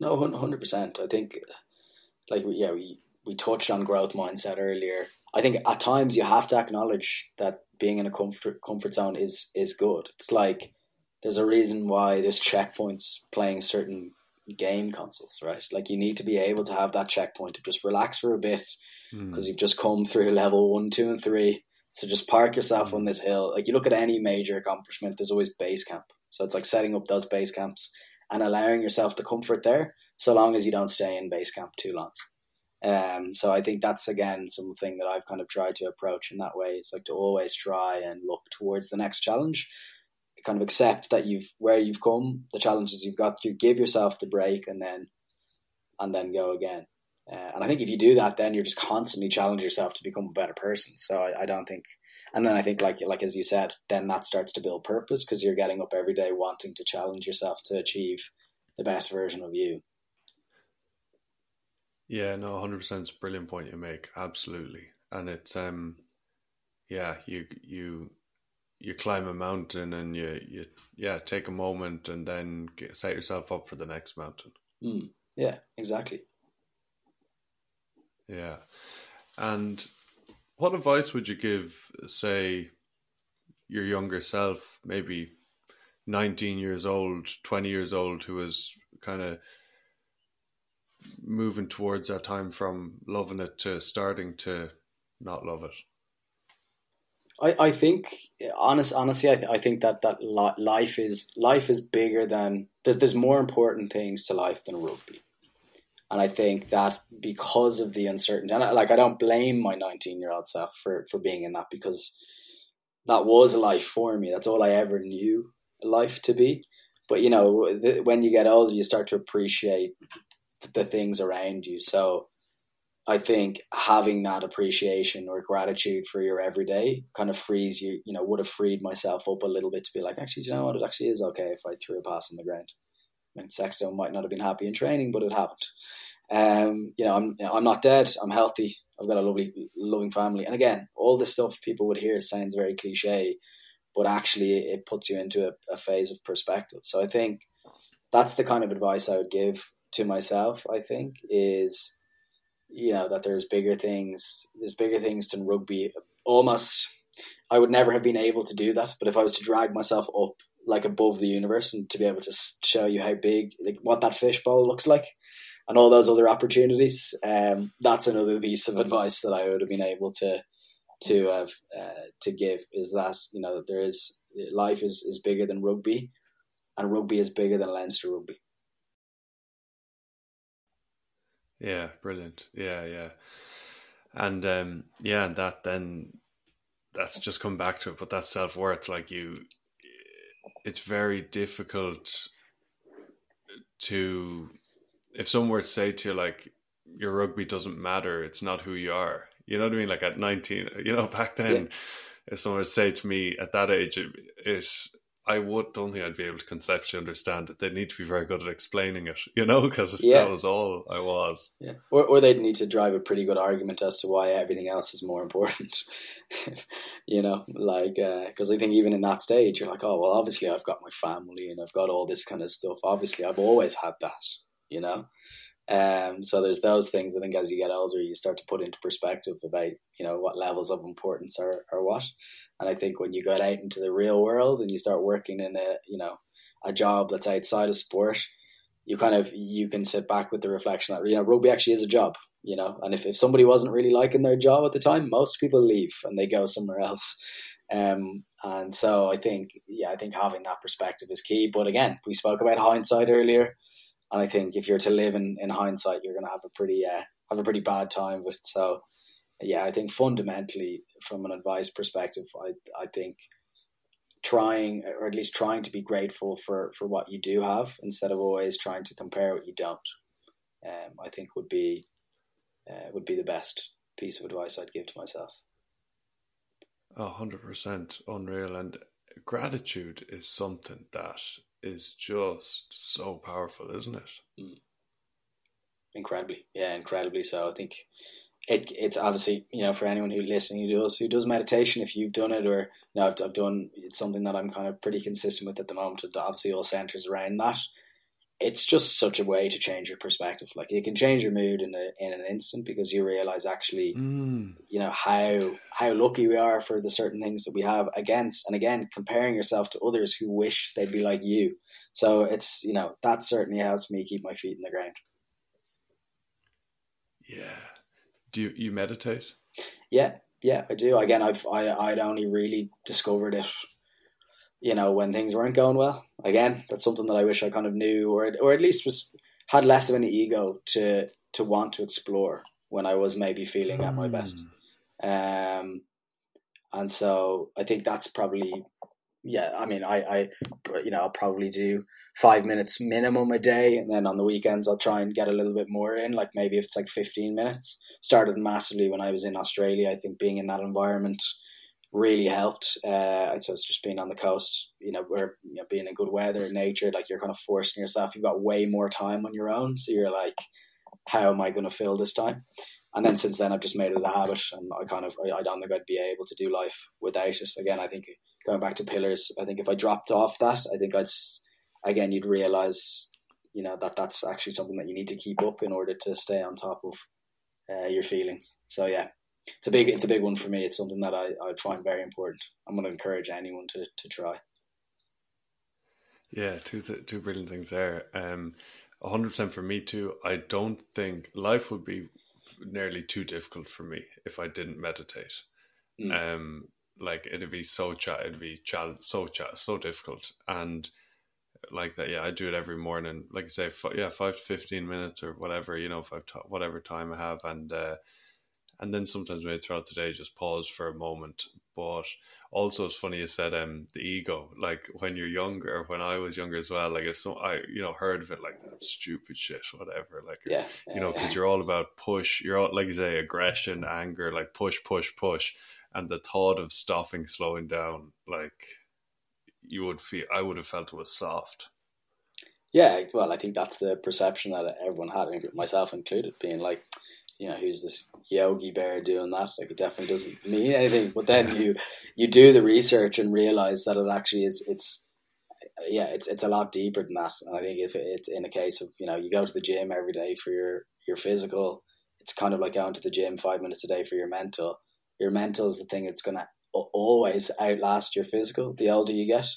No, hundred percent. I think like yeah we we touched on growth mindset earlier I think at times you have to acknowledge that being in a comfort comfort zone is is good. It's like there's a reason why there's checkpoints playing certain game consoles, right? Like you need to be able to have that checkpoint to just relax for a bit because mm. you've just come through level one, two, and three. So just park yourself mm. on this hill. Like you look at any major accomplishment, there's always base camp. So it's like setting up those base camps and allowing yourself the comfort there, so long as you don't stay in base camp too long. Um, so I think that's again something that I've kind of tried to approach in that way. It's like to always try and look towards the next challenge, kind of accept that you've where you've come, the challenges you've got. You give yourself the break and then and then go again. Uh, and I think if you do that, then you're just constantly challenge yourself to become a better person. So I, I don't think, and then I think like like as you said, then that starts to build purpose because you're getting up every day wanting to challenge yourself to achieve the best version of you. Yeah, no, hundred percent. It's a brilliant point you make. Absolutely, and it's um, yeah, you you you climb a mountain and you you yeah take a moment and then get, set yourself up for the next mountain. Mm, yeah, exactly. Yeah, and what advice would you give, say, your younger self, maybe nineteen years old, twenty years old, who was kind of moving towards that time from loving it to starting to not love it? I, I think honest honestly I, th- I think that that life is life is bigger than there's there's more important things to life than rugby, and I think that because of the uncertainty and I, like I don't blame my 19 year old self for for being in that because that was a life for me. That's all I ever knew life to be. But you know when you get older you start to appreciate the things around you. So I think having that appreciation or gratitude for your everyday kind of frees you, you know, would have freed myself up a little bit to be like, actually, you know what? It actually is okay if I threw a pass on the ground. I mean, Sexto might not have been happy in training, but it happened. Um, you know, I'm I'm not dead. I'm healthy. I've got a lovely, loving family. And again, all this stuff people would hear sounds very cliche, but actually, it puts you into a, a phase of perspective. So I think that's the kind of advice I would give to myself, I think, is you know that there's bigger things. There's bigger things than rugby. Almost, I would never have been able to do that. But if I was to drag myself up like above the universe and to be able to show you how big, like what that fishbowl looks like, and all those other opportunities, um, that's another piece of advice that I would have been able to to have uh, to give. Is that you know that there is life is is bigger than rugby, and rugby is bigger than Leinster rugby. Yeah, brilliant. Yeah, yeah. And um yeah, and that then that's just come back to it, but that self worth, like you it's very difficult to if someone were to say to you like your rugby doesn't matter, it's not who you are. You know what I mean? Like at nineteen, you know, back then, yeah. if someone would say to me at that age, it, it I would don't think I'd be able to conceptually understand it. They'd need to be very good at explaining it, you know, because Yeah. that was all I was. Yeah, or or they'd need to drive a pretty good argument as to why everything else is more important. you know, like uh, because I think even in that stage, you're like, oh well, obviously I've got my family and I've got all this kind of stuff. Obviously, I've always had that. You know, um, so there's those things. I think as you get older, you start to put into perspective about you know what levels of importance are are what. And I think when you get out into the real world and you start working in a you know a job that's outside of sport, you kind of you can sit back with the reflection that you know rugby actually is a job. You know, and if, if somebody wasn't really liking their job at the time, most people leave and they go somewhere else. Um, and so I think, yeah, I think having that perspective is key. But again, we spoke about hindsight earlier, and I think if you're to live in, in hindsight, you're going to have a pretty uh, have a pretty bad time with. So, yeah, I think fundamentally, from an advice perspective, I I think trying or at least trying to be grateful for for what you do have instead of always trying to compare what you don't. Um, I think would be uh, would be the best piece of advice I'd give to myself. A hundred percent unreal, and gratitude is something that is just so powerful, isn't it? Mm. Incredibly, yeah, incredibly so. I think it it's obviously you know for anyone who listening who does who does meditation, if you've done it or you know I've, I've done it's something that I'm kind of pretty consistent with at the moment. Obviously all centers around that. It's just such a way to change your perspective. Like it can change your mood in a in an instant because you realize actually Mm. you know how how lucky we are for the certain things that we have against and again comparing yourself to others who wish they'd be like you so it's you know that certainly helps me keep my feet in the ground Yeah. Do you, you meditate? yeah yeah i do again i've i i'd only really discovered it you know when things weren't going well again that's something that i wish i kind of knew or or at least was had less of an ego to to want to explore when i was maybe feeling at my best Mm. Um, and so I think that's probably, yeah, I mean, I, I, you know, I'll probably do five minutes minimum a day. And then on the weekends, I'll try and get a little bit more in, like maybe if it's like 15 minutes. Started massively when I was in Australia. I think being in that environment really helped. Uh, I suppose just being on the coast, you know, where, you know, being in good weather, nature, like you're kind of forcing yourself. You've got way more time on your own. So you're like, how am I going to fill this time? and then since then I've just made it a habit, and I kind of I, I don't think I'd be able to do life without it. Again, I think going back to pillars, I think if I dropped off that, I think I'd again you'd realize you know that that's actually something that you need to keep up in order to stay on top of uh, your feelings. So yeah, it's a big it's a big one for me. It's something that I I'd find very important. I'm going to encourage anyone to to try. Yeah, two th- two brilliant things there. Um, a hundred percent for me too. I don't think life would be nearly too difficult for me if I didn't meditate. Mm. Um, like it'd be so cha- it'd be chal- so cha- so difficult, and like that. Yeah, I do it every morning. Like I say, f- yeah, five to fifteen minutes or whatever. You know, five t- whatever time I have, and uh, and then sometimes maybe throughout the day, just pause for a moment. But also, it's funny you said um the ego. Like when you're younger, when I was younger as well. Like if some I you know heard of it, like that stupid shit, whatever. Like Yeah, you know, because you're all about push. You're all like you say, aggression, anger, like push, push, push, and the thought of stopping, slowing down, like you would feel. I would have felt it was soft. Yeah, well, I think that's the perception that everyone had, myself included, being like, you know, who's this Yogi Bear doing that? Like, it definitely doesn't mean anything. But then you you do the research and realize that it actually is. It's yeah, it's it's a lot deeper than that. And I think if it's in a case of you know you go to the gym every day for your your physical, it's kind of like going to the gym five minutes a day for your mental. Your mental is the thing that's going to always outlast your physical. The older you get.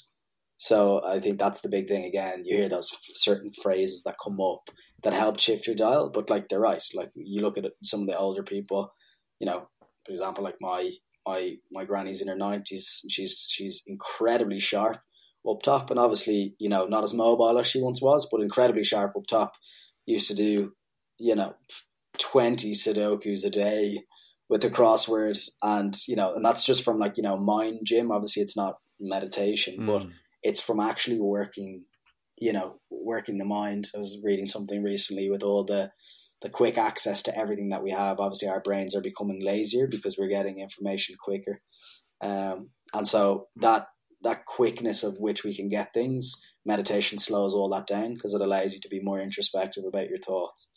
So I think that's the big thing. Again, you hear those certain phrases that come up that help shift your dial, but like they're right. Like you look at some of the older people, you know, for example, like my my my granny's in her nineties. She's she's incredibly sharp up top, and obviously, you know, not as mobile as she once was, but incredibly sharp up top. Used to do, you know, twenty Sudokus a day with the crosswords, and you know, and that's just from like you know mind gym. Obviously, it's not meditation, but Mm. it's from actually working you know working the mind i was reading something recently with all the the quick access to everything that we have obviously our brains are becoming lazier because we're getting information quicker um, and so that that quickness of which we can get things, meditation slows all that down because it allows you to be more introspective about your thoughts.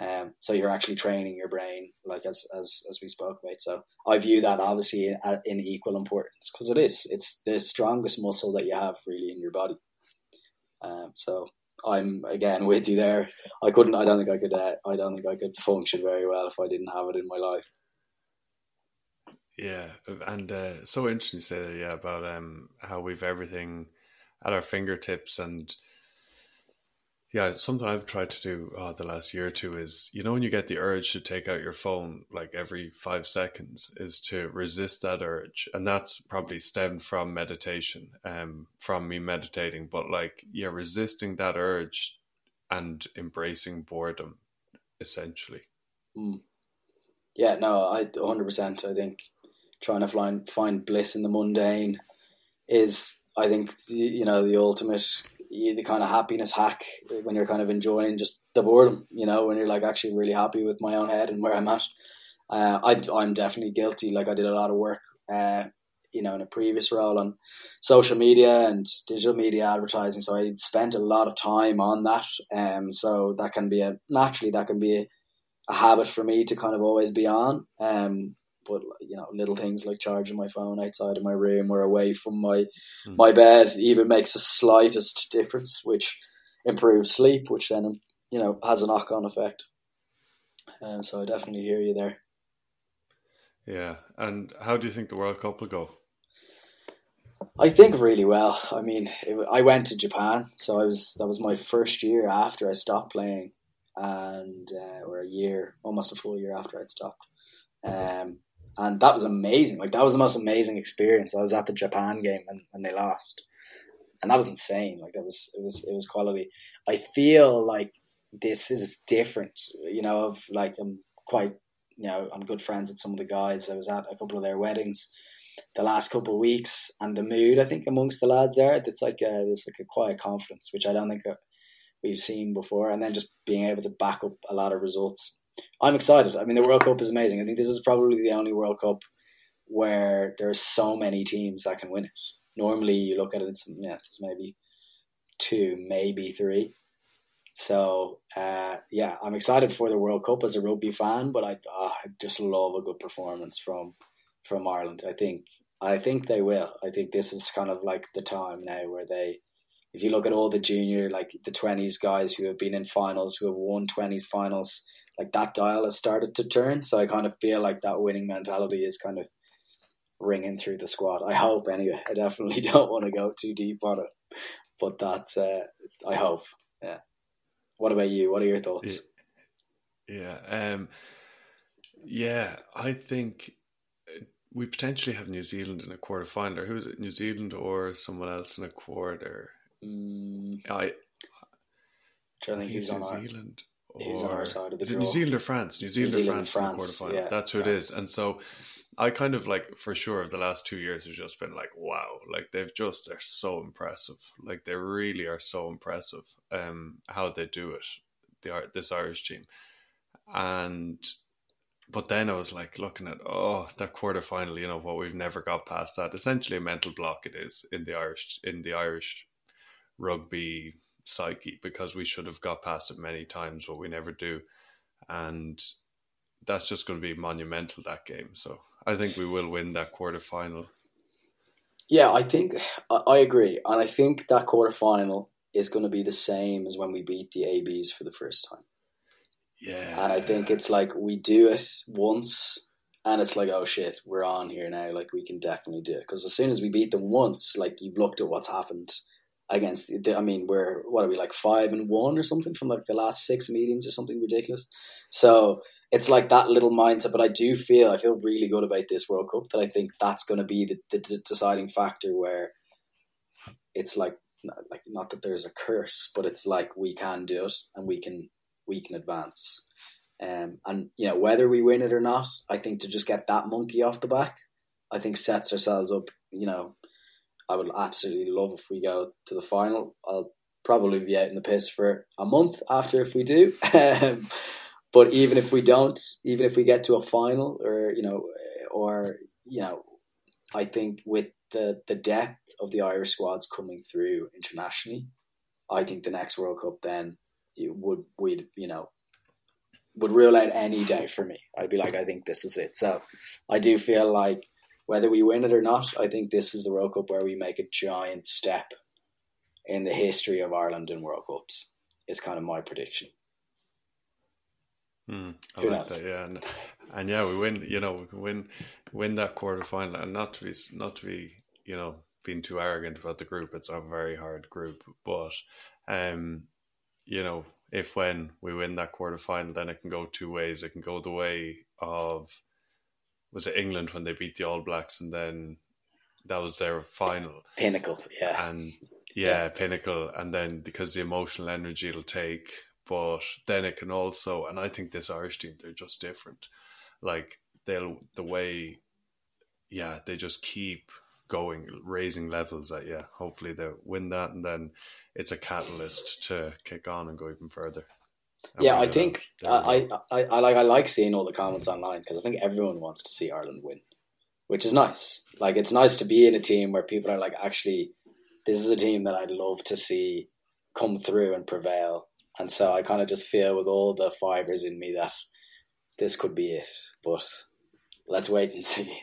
Um, so you're actually training your brain, like as as as we spoke about. So I view that obviously in, in equal importance because it is. It's the strongest muscle that you have really in your body. Um, so I'm again with you there. I couldn't. I don't think I could. Uh, I don't think I could function very well if I didn't have it in my life. Yeah, and uh, so interesting to say that. Yeah, about um how we've everything at our fingertips and yeah, something I've tried to do uh, the last year or two is, you know, when you get the urge to take out your phone like every five seconds, is to resist that urge, and that's probably stemmed from meditation, um, from me meditating. But like, yeah, resisting that urge and embracing boredom, essentially. Mm. Yeah, no, I 100%. I think trying to find find bliss in the mundane is, I think, you know, the ultimate the kind of happiness hack when you're kind of enjoying just the boredom, you know, when you're like actually really happy with my own head and where I'm at. Uh, I, I'm definitely guilty. Like I did a lot of work, uh, you know, in a previous role on social media and digital media advertising. So I spent a lot of time on that. Um, so that can be a naturally that can be a, a habit for me to kind of always be on. Um, but you know, little things like charging my phone outside of my room or away from my mm. my bed even makes the slightest difference, which improves sleep, which then you know has a knock on effect. And so I definitely hear you there. Yeah, and how do you think the World Cup will go? I think really well. I mean, it, I went to Japan, so I was that was my first year after I stopped playing, and uh, or a year, almost a full year after I'd stopped. Um, and that was amazing. Like that was the most amazing experience. I was at the Japan game and, and they lost, and that was insane. Like that was it was it was quality. I feel like this is different. You know, of like I'm quite you know I'm good friends with some of the guys. I was at a couple of their weddings the last couple of weeks, and the mood I think amongst the lads there, it's like a, there's like a quiet confidence, which I don't think uh, we've seen before, and then just being able to back up a lot of results I'm excited. I mean, the World Cup is amazing. I think this is probably the only World Cup where there's so many teams that can win it. Normally, you look at it, it's, yeah, there's maybe two, maybe three. So, uh, yeah, I'm excited for the World Cup as a rugby fan, but I, oh, I just love a good performance from from Ireland. I think I think they will. I think this is kind of like the time now where they, if you look at all the junior, like the twenties guys who have been in finals, who have won twenties finals, like that dial has started to turn. So I kind of feel like that winning mentality is kind of ringing through the squad. I hope anyway. I definitely don't want to go too deep on it, but that's uh, I hope. Yeah. What about you? What are your thoughts? Yeah. Um, yeah, I think uh, we potentially have New Zealand in a quarter final. Who is it? New Zealand or someone else in a quarter? Mm, I. I think, think he's New Zealand. Is on our side of the draw. New Zealand or France? New Zealand, New Zealand or France, France yeah, That's who France. it is. And so I kind of like for sure the last two years have just been like wow, like they've just they're so impressive. Like they really are so impressive. Um, how they do it, the this Irish team, and but then I was like looking at oh that quarter final, you know what we've never got past that. Essentially a mental block it is in the Irish in the Irish rugby psyche because we should have got past it many times, but we never do. And that's just going to be monumental that game. So I think we will win that quarter final. Yeah, I think I agree, and I think that quarter final is going to be the same as when we beat the ABs for the first time. Yeah, and I think it's like we do it once, and it's like, oh shit, we're on here now. Like we can definitely do it because as soon as we beat them once, like you've looked at what's happened against the, I mean we're what are we like five and one or something from like the last six meetings or something ridiculous. So it's like that little mindset. But I do feel I feel really good about this World Cup that I think that's going to be the, the, deciding factor where it's like like not that there's a curse, but it's like we can do it and we can we can advance. Um, and you know whether we win it or not, I think to just get that monkey off the back, I think sets ourselves up. You know, I would absolutely love if we go to the final. I'll probably be out in the piss for a month after if we do. Um, but even if we don't, even if we get to a final, or you know, or you know, I think with the the depth of the Irish squads coming through internationally, I think the next World Cup then would we'd you know would rule out any doubt for me. I'd be like, I think this is it. So I do feel like whether we win it or not, I think this is the World Cup where we make a giant step in the history of Ireland in World Cups. Is kind of my prediction. Mm, I Who like knows? that, yeah, and, and yeah, we win. You know, we can win win that quarter final, and not to be not to be you know being too arrogant about the group. It's a very hard group, but um, you know, if when we win that quarter final, then it can go two ways. It can go the way of was it England when they beat the All Blacks, and then that was their final pinnacle, yeah, and yeah, yeah. pinnacle, and then because the emotional energy it'll take but then it can also, and I think this Irish team, they're just different. Like they'll the way, yeah, they just keep going, raising levels. That yeah, hopefully they win that, and then it's a catalyst to kick on and go even further. Yeah, I think I, I, I like I like seeing all the comments online because I think everyone wants to see Ireland win, which is nice. Like it's nice to be in a team where people are like, actually, this is a team that I'd love to see come through and prevail and so I kind of just feel with all the fibers in me that this could be it. But let's wait and see.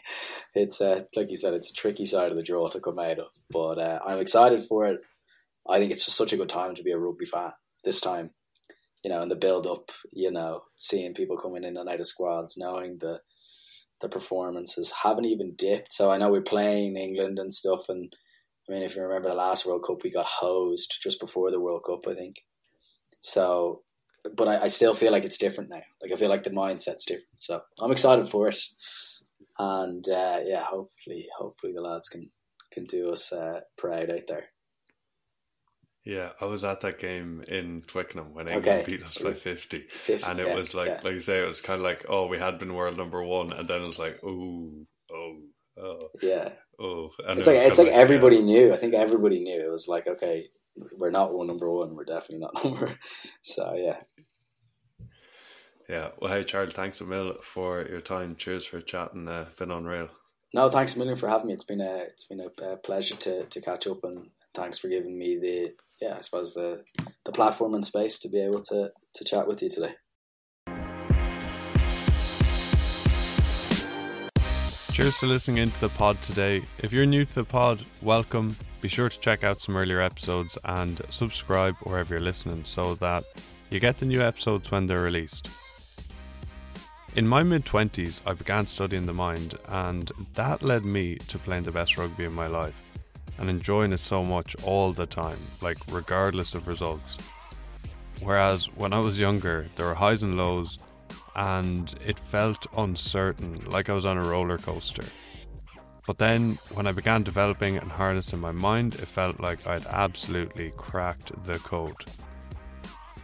It's uh, like you said, it's a tricky side of the draw to come out of. But uh, I'm excited for it. I think it's just such a good time to be a rugby fan this time. You know, in the build up, you know, seeing people coming in and out of squads, knowing the the performances haven't even dipped. So I know we're playing England and stuff, and I mean, if you remember the last World Cup, we got hosed just before the World Cup, I think. So, but I, I still feel like it's different now. Like I feel like the mindset's different. So I'm excited for it, and uh, yeah, hopefully, hopefully the lads can can do us uh, proud out there. Yeah, I was at that game in Twickenham when England okay. beat us by 50. 50 and it yeah, was like, yeah. like you say, it was kind of like, oh, we had been world number one, and then it was like, oh, oh, oh, yeah, oh. And it's it like it's like, like everybody yeah. knew. I think everybody knew. It was like, okay, we're not one number one. We're definitely not number. So yeah. Yeah. Well, hey, Charles, thanks a million for your time. Cheers for chatting. Uh, been unreal. No, thanks a million for having me. It's been a it's been a, pleasure to to catch up, and thanks for giving me the yeah I suppose the the platform and space to be able to to chat with you today. Cheers for listening into the pod today. If you're new to the pod, welcome. Be sure to check out some earlier episodes and subscribe wherever you're listening so that you get the new episodes when they're released. In my mid 20s, I began studying the mind, and that led me to playing the best rugby in my life and enjoying it so much all the time, like regardless of results. Whereas when I was younger, there were highs and lows, and it felt uncertain, like I was on a roller coaster. But then, when I began developing and harnessing my mind, it felt like I'd absolutely cracked the code.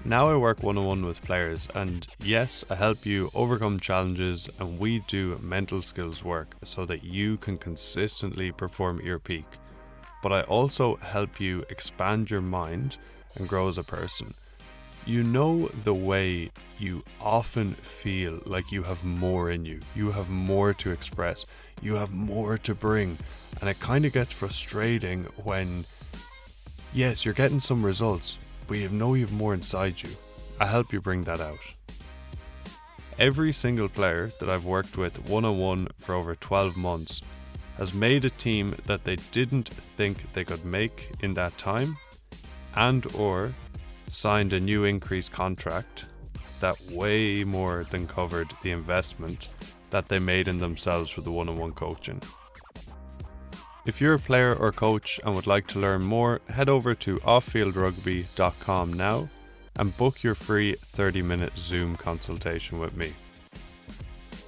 Now I work one on one with players, and yes, I help you overcome challenges, and we do mental skills work so that you can consistently perform at your peak. But I also help you expand your mind and grow as a person. You know the way you often feel like you have more in you, you have more to express, you have more to bring, and it kind of gets frustrating when, yes, you're getting some results, but you know you have more inside you. I help you bring that out. Every single player that I've worked with one on one for over 12 months has made a team that they didn't think they could make in that time and or signed a new increased contract that way more than covered the investment that they made in themselves for the one on one coaching. If you're a player or coach and would like to learn more, head over to offfieldrugby.com now and book your free 30 minute Zoom consultation with me.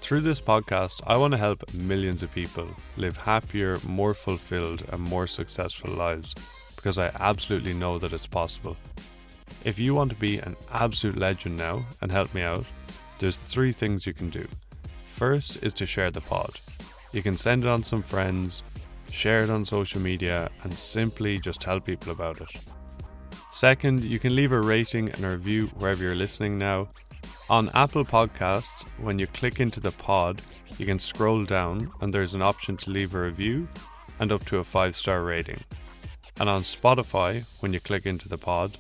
Through this podcast, I want to help millions of people live happier, more fulfilled, and more successful lives because I absolutely know that it's possible. If you want to be an absolute legend now and help me out, there's three things you can do. First is to share the pod. You can send it on some friends, share it on social media, and simply just tell people about it. Second, you can leave a rating and a review wherever you're listening now. On Apple Podcasts, when you click into the pod, you can scroll down and there's an option to leave a review. and up to a 5 star rating. And on Spotify, when you click into the pod,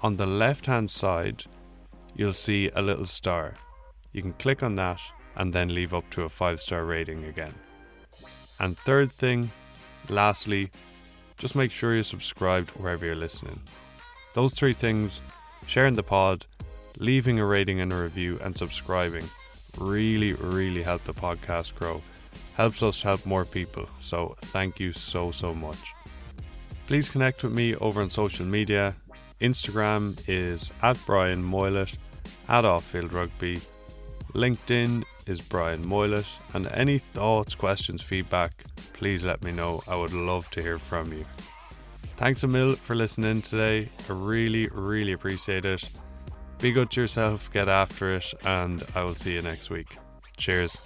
on the left hand side, you'll see a little star. You can click on that and then leave up to a 5 star rating again. And third thing, lastly, just make sure you're subscribed wherever you're listening. Those three things sharing the pod, leaving a rating and a review, and subscribing really, really help the podcast grow. Helps us help more people. So thank you so, so much. Please connect with me over on social media. Instagram is at Brian Moylett, at Offfield Rugby. LinkedIn is Brian Moylett. And any thoughts, questions, feedback, please let me know. I would love to hear from you. Thanks a mil for listening today. I really, really appreciate it. Be good to yourself, get after it, and I will see you next week. Cheers.